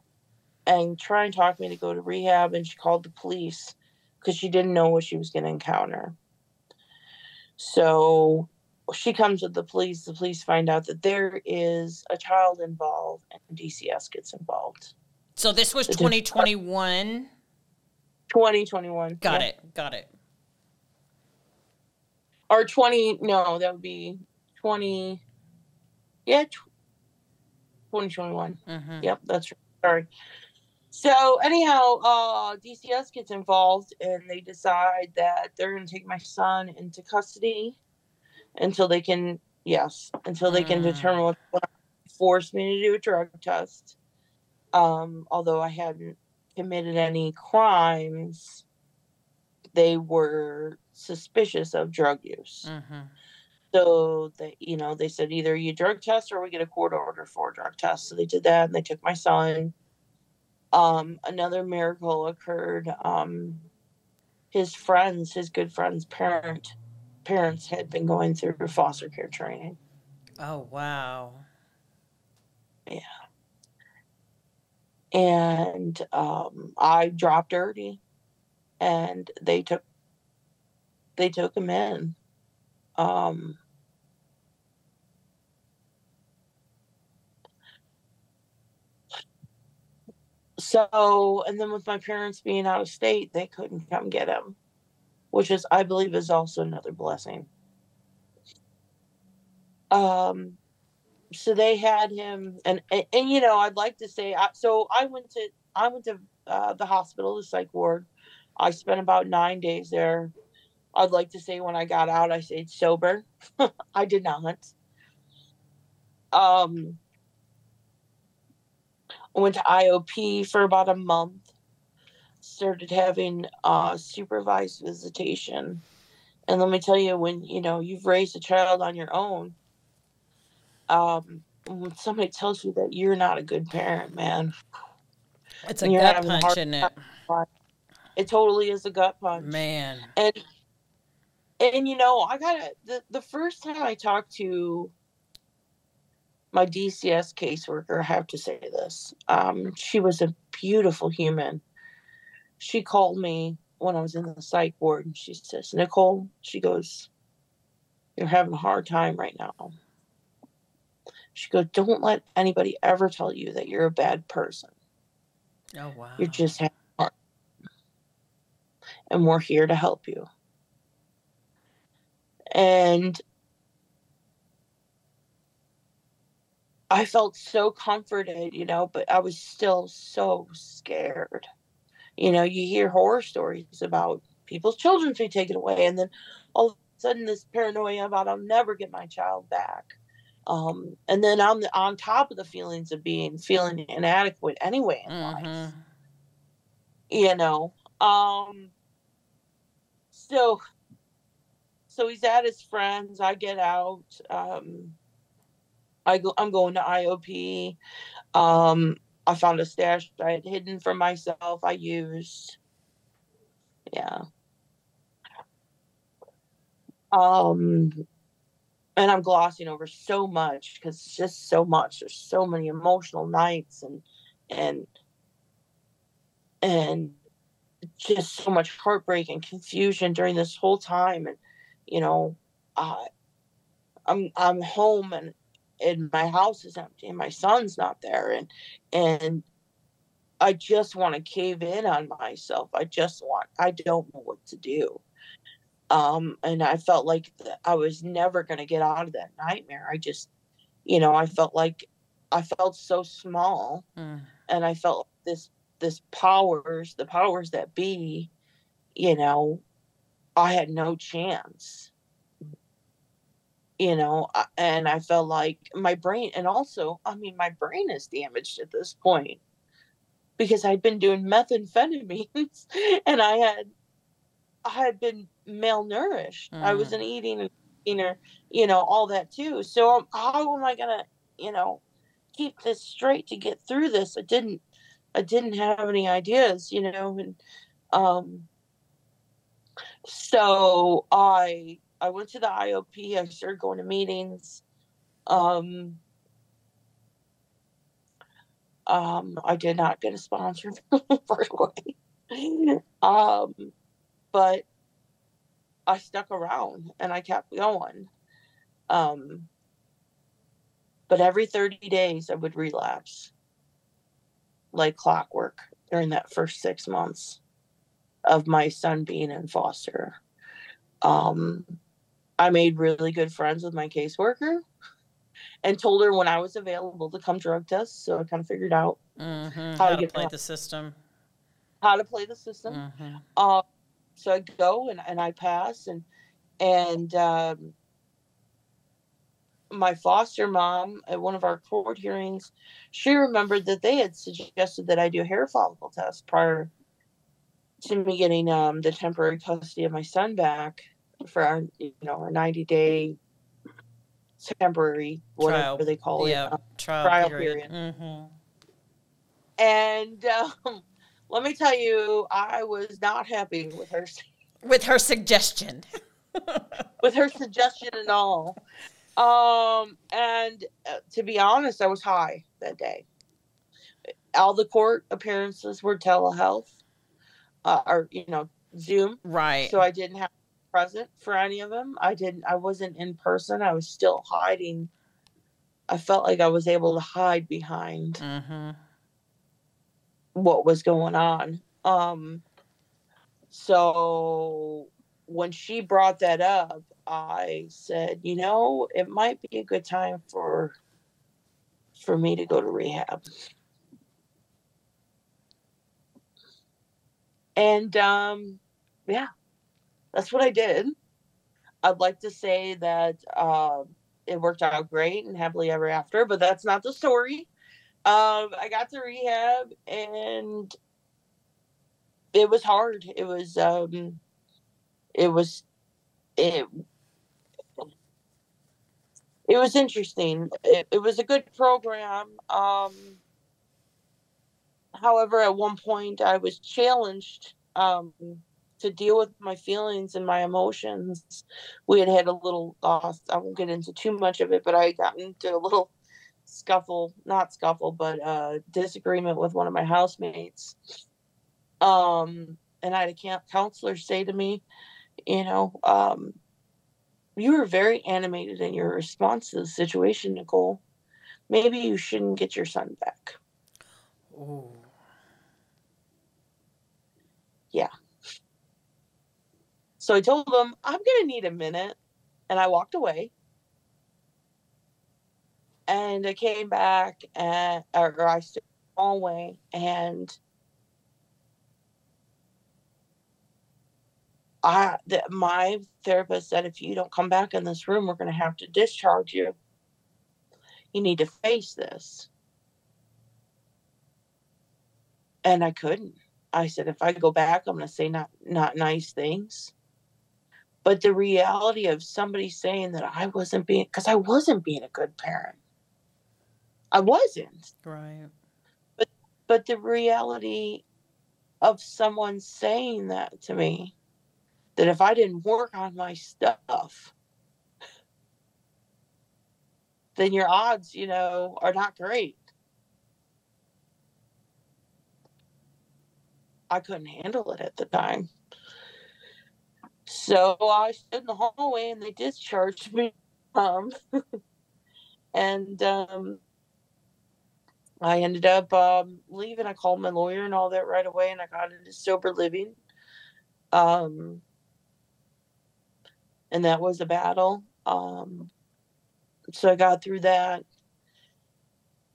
and try and talk me to go to rehab, and she called the police because she didn't know what she was going to encounter. So she comes with the police. The police find out that there is a child involved, and DCS gets involved. So this was 2021. 2021. Got yeah. it. Got it or 20 no that would be 20 yeah 2021 mm-hmm. yep that's right. sorry so anyhow uh dcs gets involved and they decide that they're going to take my son into custody until they can yes until they can mm. determine what, what forced me to do a drug test um although i hadn't committed any crimes they were suspicious of drug use. Mm-hmm. So they, you know, they said either you drug test or we get a court order for a drug test. So they did that, and they took my son. Um, another miracle occurred. Um, his friends, his good friends' parent, parents had been going through foster care training. Oh wow! Yeah. And um, I dropped dirty, and they took they took him in. Um, so, and then with my parents being out of state, they couldn't come get him, which is, I believe, is also another blessing. Um, so they had him, and, and, and you know, I'd like to say, so I went to I went to uh, the hospital, the psych ward. I spent about nine days there. I'd like to say when I got out, I stayed sober. I did not. Um, I went to IOP for about a month. Started having uh, supervised visitation, and let me tell you, when you know you've raised a child on your own, um, when somebody tells you that you're not a good parent, man, it's a gut punch, isn't it? It totally is a gut punch, man. And and you know, I gotta the, the first time I talked to my DCS caseworker, I have to say this. Um, she was a beautiful human. She called me when I was in the psych ward and she says, Nicole, she goes, You're having a hard time right now. She goes, Don't let anybody ever tell you that you're a bad person. Oh wow. You're just having a hard. And we're here to help you. And I felt so comforted, you know, but I was still so scared. You know, you hear horror stories about people's children being taken away, and then all of a sudden, this paranoia about I'll never get my child back. Um, and then on the on top of the feelings of being feeling inadequate anyway in mm-hmm. life, you know. Um, so so he's at his friends. I get out. Um, I go. I'm going to IOP. Um, I found a stash I had hidden for myself. I used. Yeah. Um, and I'm glossing over so much because it's just so much. There's so many emotional nights and and and just so much heartbreak and confusion during this whole time and you know uh, i'm i'm home and and my house is empty and my son's not there and and i just want to cave in on myself i just want i don't know what to do um and i felt like i was never going to get out of that nightmare i just you know i felt like i felt so small mm. and i felt this this powers, the powers that be, you know, I had no chance. You know, and I felt like my brain, and also, I mean, my brain is damaged at this point because I'd been doing methamphetamines and I had, I had been malnourished. Mm. I wasn't eating, you know, you know, all that too. So um, how am I gonna, you know, keep this straight to get through this? I didn't I didn't have any ideas, you know, and um, so I I went to the IOP. I started going to meetings. Um, um, I did not get a sponsor first way, um, but I stuck around and I kept going. Um, but every 30 days I would relapse like clockwork during that first six months of my son being in foster. Um, I made really good friends with my caseworker and told her when I was available to come drug test. So I kind of figured out mm-hmm. how, how, to, to play the system. How to play the system. Mm-hmm. Uh, so I go and, and I pass and and um, my foster mom at one of our court hearings, she remembered that they had suggested that I do a hair follicle test prior to me getting um, the temporary custody of my son back for our, you know, our 90 day temporary, whatever trial. they call yeah, it, uh, trial, trial, period. period. Mm-hmm. And um, let me tell you, I was not happy with her. With her suggestion. with her suggestion and all. Um, and uh, to be honest, I was high that day. All the court appearances were telehealth, uh, or you know, Zoom. Right. So I didn't have present for any of them. I didn't. I wasn't in person. I was still hiding. I felt like I was able to hide behind mm-hmm. what was going on. Um. So when she brought that up, I said, you know, it might be a good time for for me to go to rehab. And um yeah, that's what I did. I'd like to say that uh, it worked out great and happily ever after, but that's not the story. Um, I got to rehab and it was hard. It was um, it was it it was interesting. It, it was a good program. Um, however, at one point, I was challenged um, to deal with my feelings and my emotions. We had had a little, loss. I won't get into too much of it, but I got into a little scuffle, not scuffle, but uh, disagreement with one of my housemates. Um, and I had a camp counselor say to me, you know, um, you were very animated in your response to the situation, Nicole. Maybe you shouldn't get your son back. Oh. Yeah. So I told him, I'm going to need a minute. And I walked away. And I came back and, or I stood in the hallway and I that my therapist said if you don't come back in this room, we're going to have to discharge you. You need to face this. And I couldn't. I said if I go back, I'm going to say not not nice things. But the reality of somebody saying that I wasn't being because I wasn't being a good parent. I wasn't. Right. But but the reality of someone saying that to me that if I didn't work on my stuff, then your odds, you know, are not great. I couldn't handle it at the time. So I stood in the hallway and they discharged me. Um, and um, I ended up um, leaving. I called my lawyer and all that right away, and I got into sober living. Um, and that was a battle. Um, so I got through that,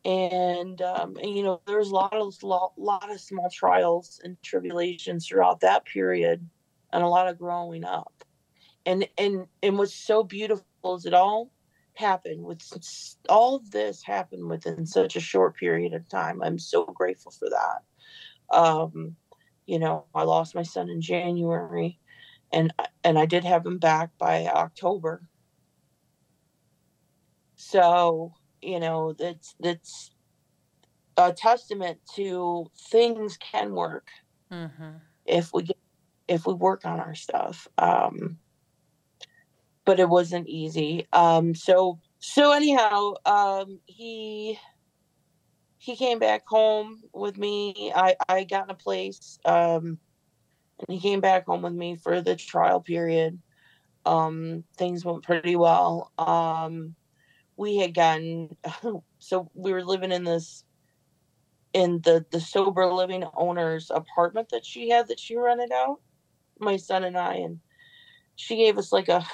and, um, and you know there was a lot of lot, lot of small trials and tribulations throughout that period, and a lot of growing up, and and and what's so beautiful is it all happened with all of this happened within such a short period of time. I'm so grateful for that. Um, you know, I lost my son in January, and and I did have him back by October. So you know that's that's a testament to things can work mm-hmm. if we get, if we work on our stuff. Um, but it wasn't easy. Um, so so anyhow, um, he he came back home with me. I I got in a place, um, and he came back home with me for the trial period. Um, things went pretty well. Um, we had gotten so we were living in this in the the sober living owner's apartment that she had that she rented out. My son and I, and she gave us like a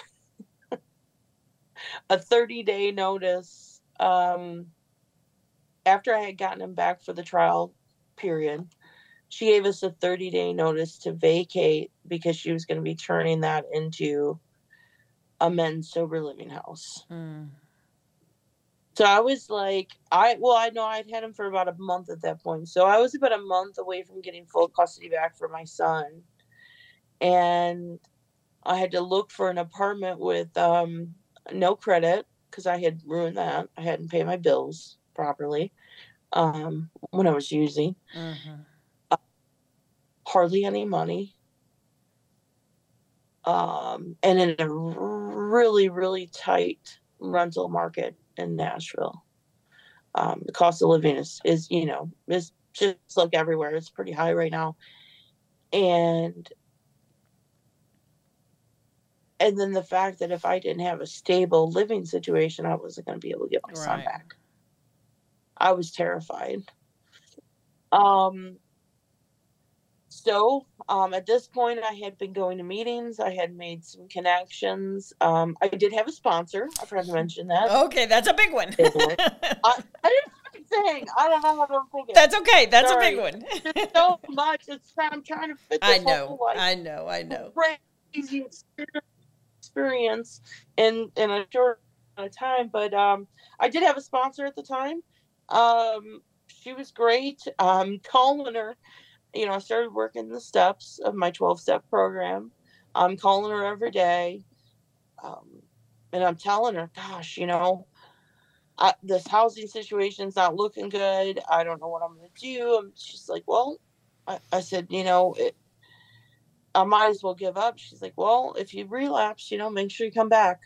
a 30 day notice um, after I had gotten him back for the trial period. She gave us a 30 day notice to vacate because she was going to be turning that into a men's sober living house. Mm. So I was like, I well, I know I'd had him for about a month at that point. So I was about a month away from getting full custody back for my son. And I had to look for an apartment with um, no credit because I had ruined that. I hadn't paid my bills properly um, when I was using. Mm-hmm. Uh, hardly any money. Um, and in a really, really tight rental market in Nashville. Um, the cost of living is, is, you know, is just like everywhere. It's pretty high right now. And and then the fact that if I didn't have a stable living situation, I wasn't going to be able to get my right. son back. I was terrified. Um, so um, at this point, I had been going to meetings. I had made some connections. Um, I did have a sponsor. I forgot to mention that. Okay, that's a big one. I, I didn't saying. I don't know what I'm thinking. That's okay. That's Sorry. a big one. so much. It's I'm trying to fit. I know. I know. I know. Crazy experience in in a short amount of time. But um, I did have a sponsor at the time. Um, she was great. Um, calling her, you know, I started working the steps of my 12 step program. I'm calling her every day. Um, and I'm telling her, gosh, you know, I, this housing situation's not looking good. I don't know what I'm going to do. And she's like, well, I, I said, you know, it, I might as well give up. She's like, Well, if you relapse, you know, make sure you come back.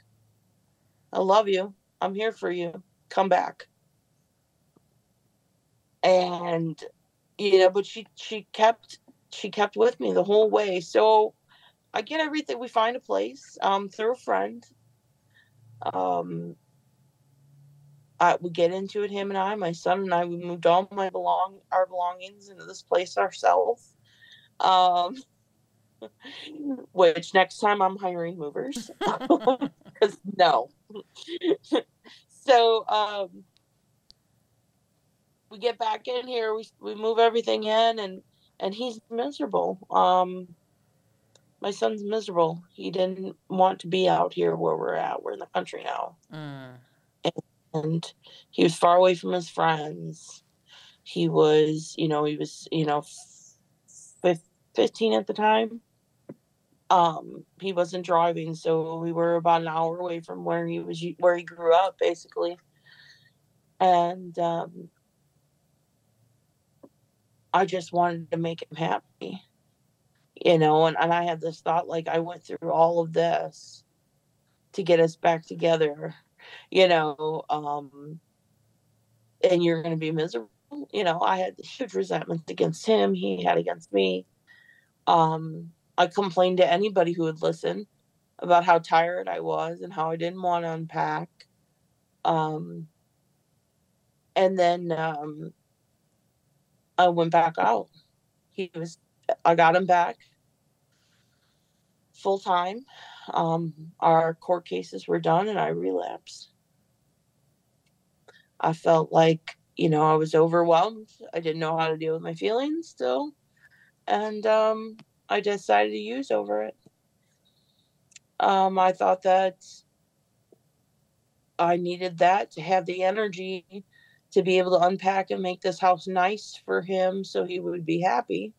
I love you. I'm here for you. Come back. And you know, but she she kept she kept with me the whole way. So I get everything. We find a place um, through a friend. Um, I, we get into it. Him and I, my son and I, we moved all my belong our belongings into this place ourselves. Um, which next time I'm hiring movers because no. so um, we get back in here, we we move everything in, and and he's miserable. Um, my son's miserable. He didn't want to be out here where we're at. We're in the country now, mm. and, and he was far away from his friends. He was, you know, he was, you know, 15 at the time um he wasn't driving so we were about an hour away from where he was where he grew up basically. And um i just wanted to make him happy you know and, and i had this thought like i went through all of this to get us back together you know um and you're going to be miserable you know i had huge resentment against him he had against me Um, I complained to anybody who would listen about how tired I was and how I didn't want to unpack. Um, and then um, I went back out. He was, I got him back full time. Um, our court cases were done and I relapsed. I felt like, you know, I was overwhelmed. I didn't know how to deal with my feelings still. And um, I decided to use over it. Um, I thought that I needed that to have the energy to be able to unpack and make this house nice for him so he would be happy.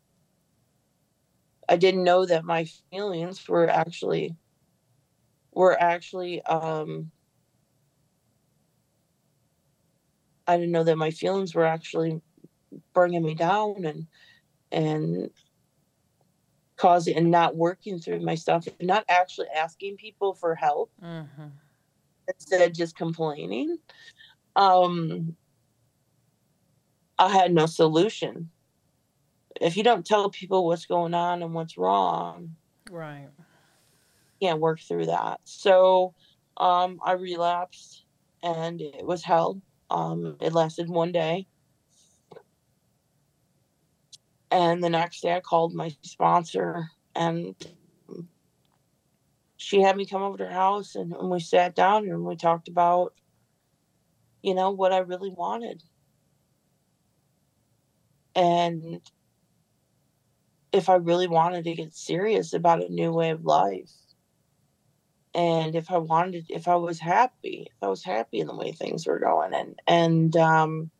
I didn't know that my feelings were actually were actually um I didn't know that my feelings were actually bringing me down and and causing and not working through my stuff not actually asking people for help mm-hmm. instead of just complaining um i had no solution if you don't tell people what's going on and what's wrong right can't work through that so um i relapsed and it was held. um it lasted one day and the next day I called my sponsor and she had me come over to her house and, and we sat down and we talked about, you know, what I really wanted. And if I really wanted to get serious about a new way of life. And if I wanted, if I was happy, if I was happy in the way things were going, and and um,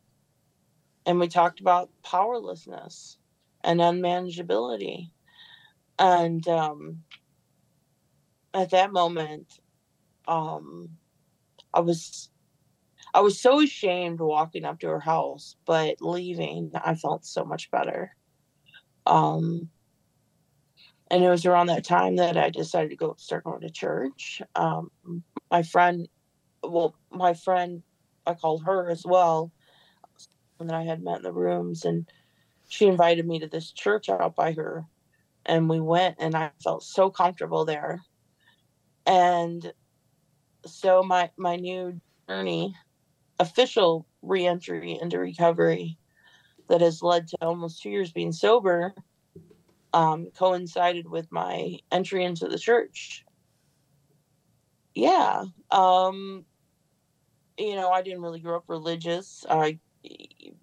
and we talked about powerlessness, and unmanageability. And um, at that moment, um, I was I was so ashamed walking up to her house, but leaving, I felt so much better. Um, and it was around that time that I decided to go start going to church. Um, my friend, well, my friend, I called her as well, and then I had met in the rooms, and she invited me to this church out by her and we went and I felt so comfortable there. And so my my new journey, official reentry into recovery that has led to almost two years being sober, um, coincided with my entry into the church. Yeah. Um, you know, I didn't really grow up religious. I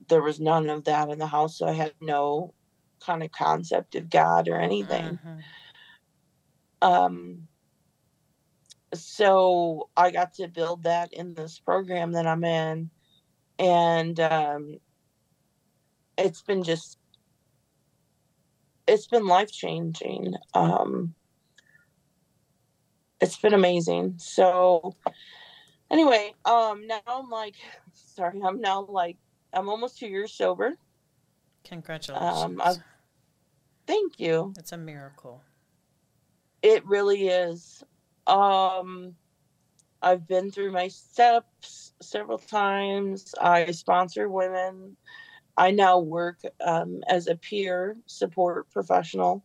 there was none of that in the house, so I had no kind of concept of God or anything. Mm-hmm. Um, so I got to build that in this program that I'm in, and um, it's been just it's been life changing. Um, it's been amazing. So anyway, um, now I'm like, sorry, I'm now like I'm almost two years sober. Congratulations. Um, thank you. It's a miracle. It really is. Um, I've been through my steps several times. I sponsor women. I now work um, as a peer support professional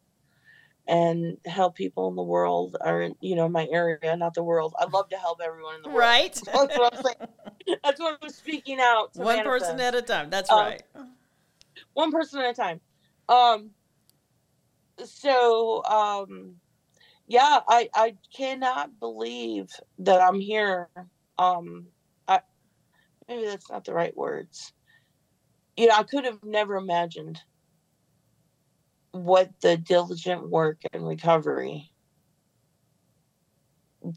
and help people in the world or you know my area not the world. I love to help everyone in the world. Right? That's what i'm saying. That's what i'm speaking out one manifest. person at a time. That's um, right. one person at a time. Um so um yeah i i cannot believe that i'm here. Um i maybe that's not the right words. You know i could have never imagined what the diligent work and recovery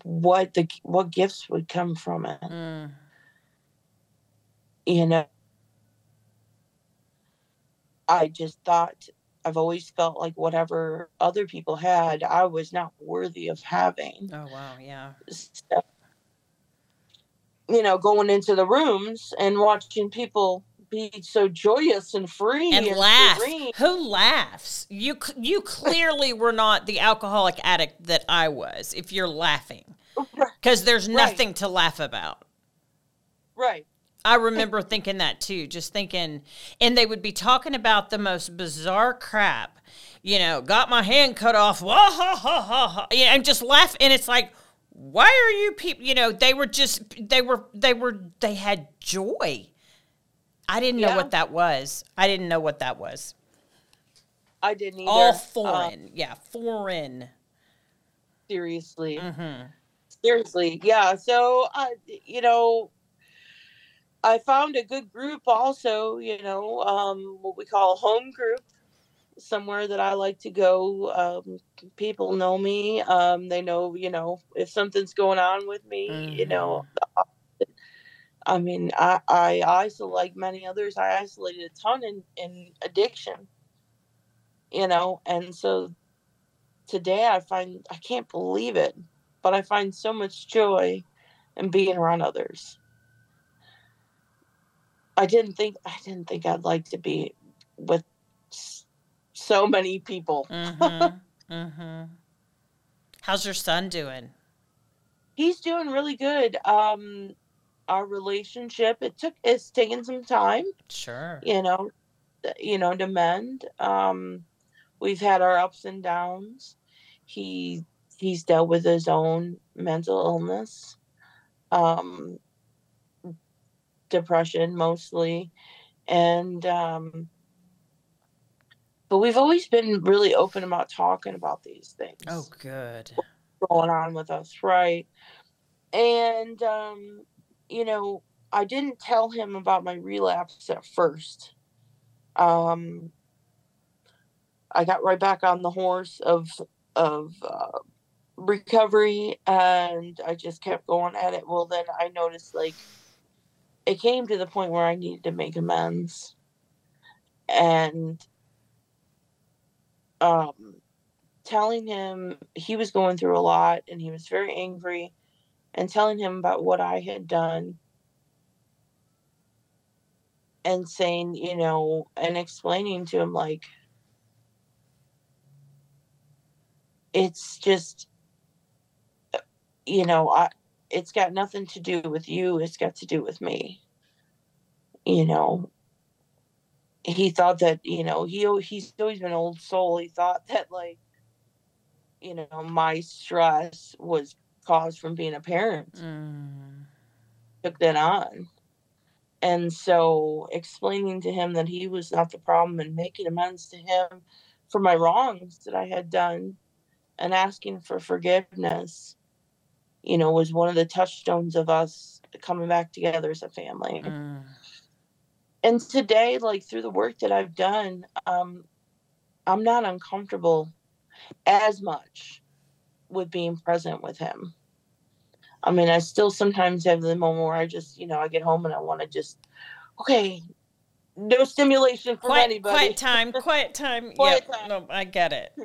what the what gifts would come from it. Mm. you know? I just thought i've always felt like whatever other people had i was not worthy of having. Oh wow yeah. So, you know going into the rooms and watching people be so joyous and free and, and laugh. Serene. Who laughs? You you clearly were not the alcoholic addict that I was. If you're laughing, because there's nothing to laugh about. Right. I remember thinking that too, just thinking, and they would be talking about the most bizarre crap. You know, got my hand cut off. Wah ha ha ha ha. Yeah, and just laugh. And it's like, why are you people? You know, they were just they were they were they had joy. I didn't know yeah. what that was. I didn't know what that was. I didn't either. All foreign, um, yeah, foreign. Seriously, mm-hmm. seriously, yeah. So, uh, you know, I found a good group also, you know, um, what we call a home group, somewhere that I like to go. Um, people know me. Um, they know, you know, if something's going on with me, mm-hmm. you know. I mean, I, I isolate like many others. I isolated a ton in, in addiction, you know, and so today I find I can't believe it, but I find so much joy in being around others. I didn't think I didn't think I'd like to be with so many people. mm-hmm. Mm-hmm. How's your son doing? He's doing really good. Um, our relationship it took it's taken some time. Sure. You know, you know to mend. Um, we've had our ups and downs. He he's dealt with his own mental illness. Um, depression mostly and um but we've always been really open about talking about these things oh good What's going on with us right and um you know i didn't tell him about my relapse at first um i got right back on the horse of of uh, recovery and i just kept going at it well then i noticed like it came to the point where I needed to make amends. And um, telling him he was going through a lot and he was very angry, and telling him about what I had done. And saying, you know, and explaining to him, like, it's just, you know, I, it's got nothing to do with you it's got to do with me. You know? He thought that you know he he's always been old soul. He thought that like you know my stress was caused from being a parent mm. took that on and so explaining to him that he was not the problem and making amends to him for my wrongs that i had done and asking for forgiveness you know, was one of the touchstones of us coming back together as a family. Mm. And today, like through the work that I've done, um, I'm not uncomfortable as much with being present with him. I mean, I still sometimes have the moment where I just, you know, I get home and I want to just, okay, no stimulation for quiet, anybody. Quiet time, quiet time. quiet yep. time. No, I get it.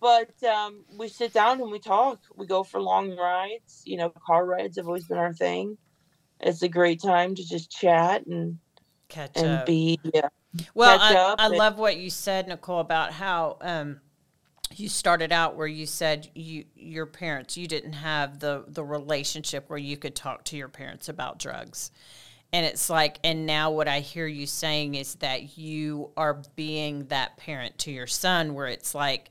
but um, we sit down and we talk. We go for long rides. You know, car rides have always been our thing. It's a great time to just chat and catch and up. be yeah. Well, I, I and, love what you said, Nicole, about how um, you started out where you said you your parents you didn't have the the relationship where you could talk to your parents about drugs. And it's like, and now what I hear you saying is that you are being that parent to your son, where it's like,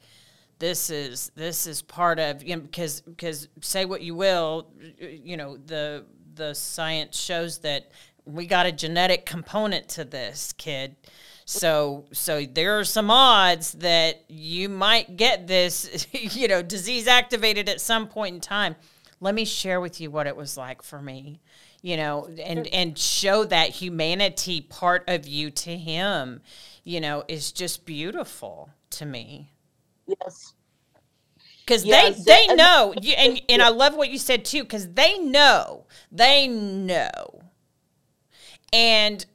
this is this is part of you know, because because say what you will, you know the the science shows that we got a genetic component to this kid. So so there are some odds that you might get this, you know, disease activated at some point in time. Let me share with you what it was like for me, you know, and and show that humanity part of you to him, you know, is just beautiful to me. Yes. Because yes, they they know you, and and I love what you said too. Because they know they know, and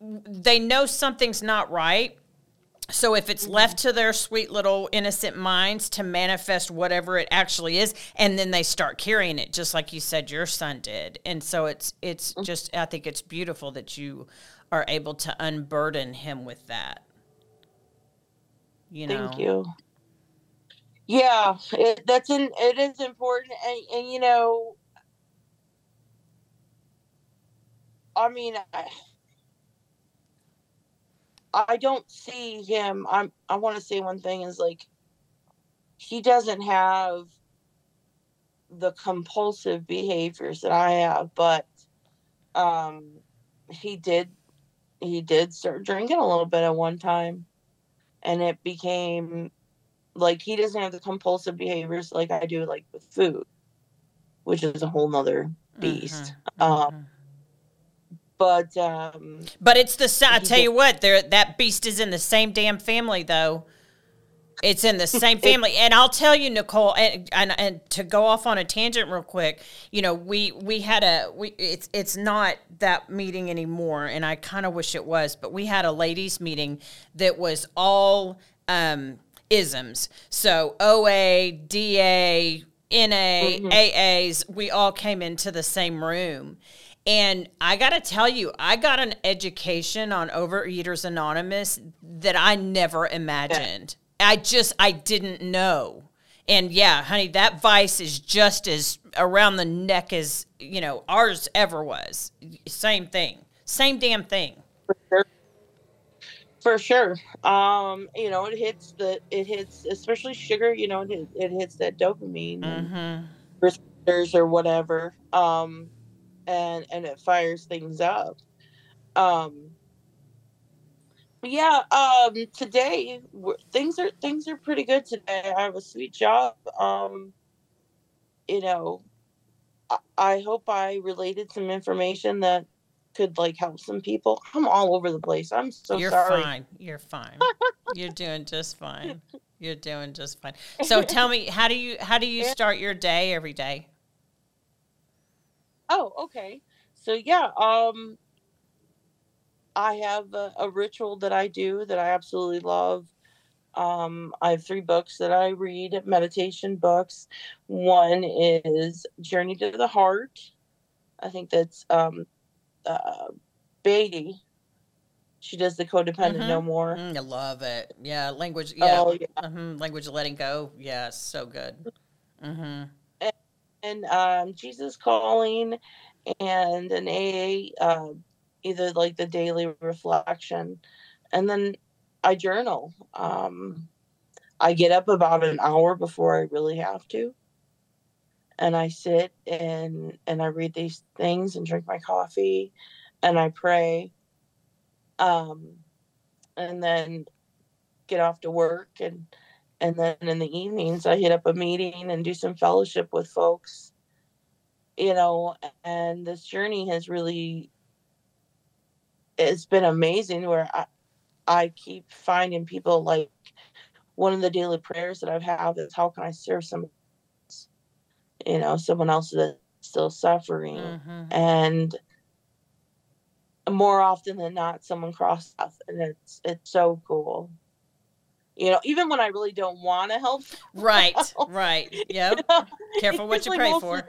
they know something's not right. So if it's left to their sweet little innocent minds to manifest whatever it actually is, and then they start carrying it, just like you said your son did. And so it's it's mm. just I think it's beautiful that you are able to unburden him with that. You know. Thank you. Yeah, it, that's in, it is important, and, and you know, I mean, I, I don't see him. I'm. I want to say one thing is like, he doesn't have the compulsive behaviors that I have, but um, he did. He did start drinking a little bit at one time, and it became like he doesn't have the compulsive behaviors like I do, like with food, which is a whole nother beast. Mm-hmm. Um, mm-hmm but um, but it's the I tell you what, there that beast is in the same damn family though. It's in the same family, and I'll tell you, Nicole, and, and, and to go off on a tangent real quick, you know, we we had a we it's it's not that meeting anymore, and I kind of wish it was, but we had a ladies' meeting that was all um, isms, so OA, DA, NA, mm-hmm. AAs, we all came into the same room, and I got to tell you, I got an education on Overeaters Anonymous that I never imagined. Yeah. I just, I didn't know. And yeah, honey, that vice is just as around the neck as, you know, ours ever was. Same thing. Same damn thing. For sure. For sure. Um, you know, it hits the, it hits, especially sugar, you know, it, it hits that dopamine mm-hmm. receptors or whatever. Um, and and it fires things up. Um, yeah, um, today things are things are pretty good today. I have a sweet job. Um, you know, I, I hope I related some information that could like help some people. I'm all over the place. I'm so You're sorry. fine. You're fine. You're doing just fine. You're doing just fine. So tell me, how do you how do you start your day every day? Oh, okay. So yeah, um I have a, a ritual that I do that I absolutely love. Um, I have three books that I read, meditation books. One is Journey to the Heart. I think that's um, uh, Beattie. She does the codependent mm-hmm. no more. Mm, I love it. Yeah, language. Yeah, oh, yeah. Mm-hmm. language letting go. Yeah, so good. Mm-hmm and um, Jesus Calling and an AA, uh, either like the daily reflection. And then I journal. Um, I get up about an hour before I really have to. And I sit and and I read these things and drink my coffee and I pray. Um, and then get off to work and and then in the evenings i hit up a meeting and do some fellowship with folks you know and this journey has really it's been amazing where i i keep finding people like one of the daily prayers that i've had is how can i serve someone else? you know someone else that's still suffering mm-hmm. and more often than not someone crossed crosses and it's it's so cool you know, even when I really don't want to help. Right, right. Yeah. You know? Careful what you pray for.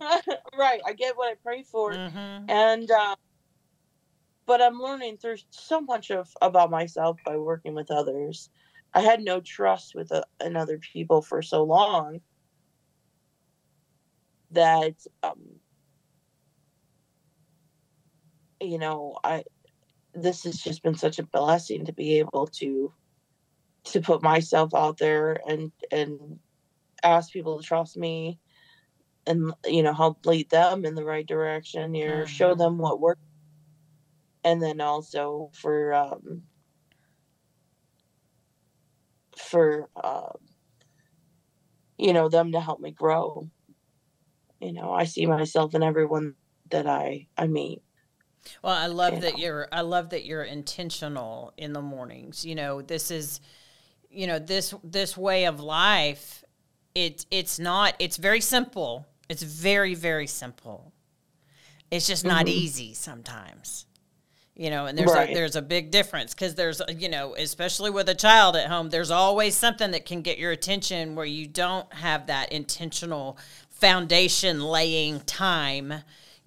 right. I get what I pray for. Mm-hmm. And, uh, but I'm learning through so much of about myself by working with others. I had no trust with uh, in other people for so long that, um, you know, I, this has just been such a blessing to be able to to put myself out there and and ask people to trust me and you know help lead them in the right direction you know mm-hmm. show them what works and then also for um for uh, you know them to help me grow. You know i see myself in everyone that i i meet well i love that you're i love that you're intentional in the mornings. You know this is you know this this way of life it it's not it's very simple it's very very simple it's just not mm-hmm. easy sometimes you know and there's right. a, there's a big difference because there's you know especially with a child at home there's always something that can get your attention where you don't have that intentional foundation laying time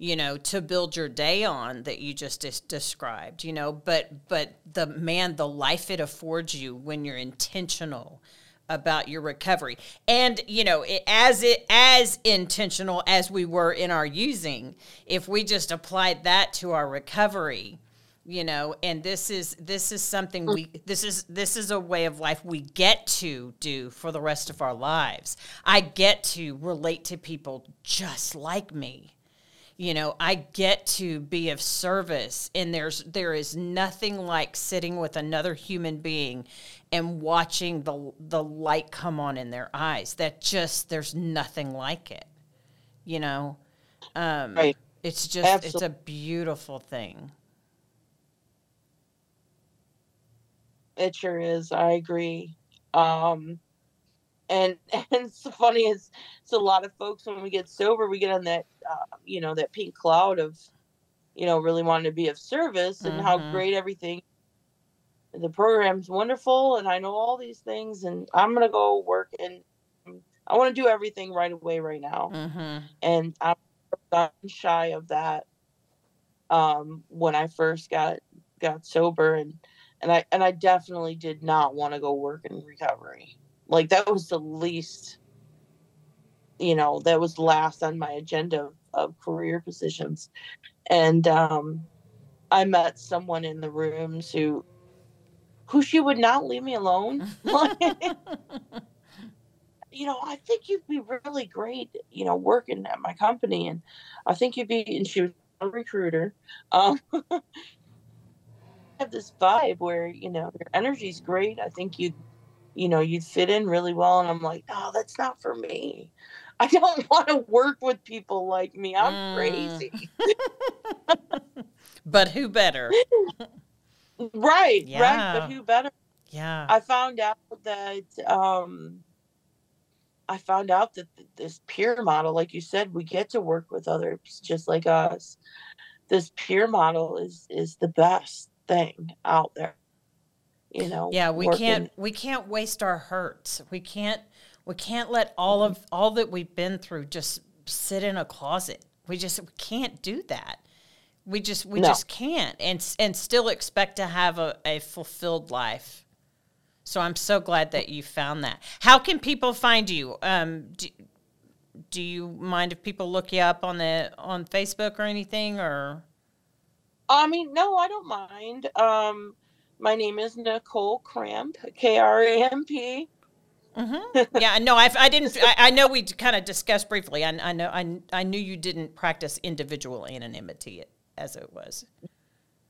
you know to build your day on that you just dis- described you know but but the man the life it affords you when you're intentional about your recovery. And you know it, as it as intentional as we were in our using if we just applied that to our recovery you know and this is this is something we this is this is a way of life we get to do for the rest of our lives. I get to relate to people just like me you know i get to be of service and there's there is nothing like sitting with another human being and watching the the light come on in their eyes that just there's nothing like it you know um right. it's just Absolutely. it's a beautiful thing it sure is i agree um and and it's funny is it's a lot of folks when we get sober we get on that uh, you know that pink cloud of you know really wanting to be of service and mm-hmm. how great everything the program's wonderful and i know all these things and i'm gonna go work and i want to do everything right away right now mm-hmm. and i'm shy of that um when i first got got sober and and i and i definitely did not want to go work in recovery like that was the least, you know, that was last on my agenda of, of career positions. And um, I met someone in the rooms who who she would not leave me alone. you know, I think you'd be really great, you know, working at my company. And I think you'd be, and she was a recruiter. Um, have this vibe where, you know, your energy's great. I think you'd you know, you'd fit in really well. And I'm like, oh, that's not for me. I don't want to work with people like me. I'm mm. crazy. but who better? right, yeah. right. But who better? Yeah. I found out that um I found out that this peer model, like you said, we get to work with others just like us. This peer model is is the best thing out there you know yeah we working. can't we can't waste our hurts. We can't we can't let all of all that we've been through just sit in a closet. We just we can't do that. We just we no. just can't and and still expect to have a, a fulfilled life. So i'm so glad that you found that. How can people find you? Um do, do you mind if people look you up on the on facebook or anything or? I mean no i don't mind. Um my name is Nicole Kramp, K R A M P. Mm-hmm. Yeah, no, I, I didn't. I, I, know we kind of discussed briefly. I, I know. I, I knew you didn't practice individual anonymity as it was.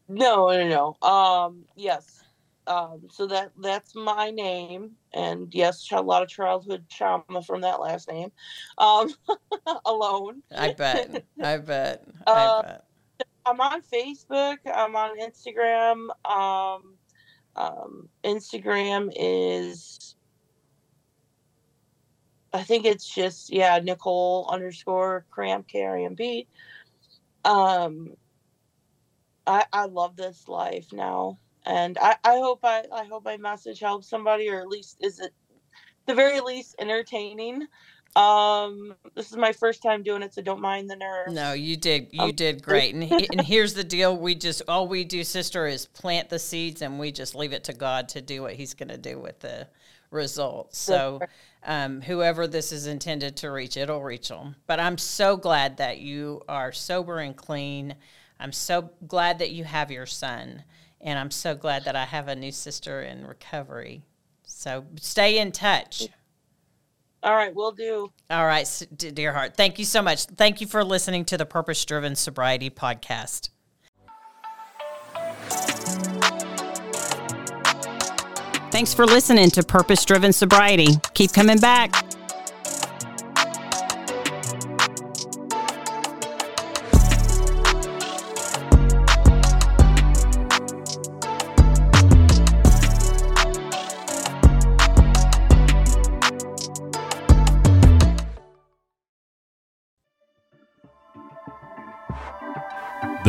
No, no, no. Um, yes. Um, so that that's my name, and yes, a lot of childhood trauma from that last name. Um, alone. I bet. I bet. I uh, bet. I'm on Facebook. I'm on Instagram. Um, um, Instagram is, I think it's just yeah Nicole underscore Kramp carry and beat. Um, I I love this life now, and I I hope I I hope my message helps somebody, or at least is it the very least entertaining. Um, this is my first time doing it, so don't mind the nerves. No, you did. You um, did great. And he, and here's the deal: we just all we do, sister, is plant the seeds, and we just leave it to God to do what He's going to do with the results. So, um, whoever this is intended to reach, it'll reach them. But I'm so glad that you are sober and clean. I'm so glad that you have your son, and I'm so glad that I have a new sister in recovery. So stay in touch. All right, we'll do. All right, dear heart. Thank you so much. Thank you for listening to the Purpose Driven Sobriety podcast. Thanks for listening to Purpose Driven Sobriety. Keep coming back.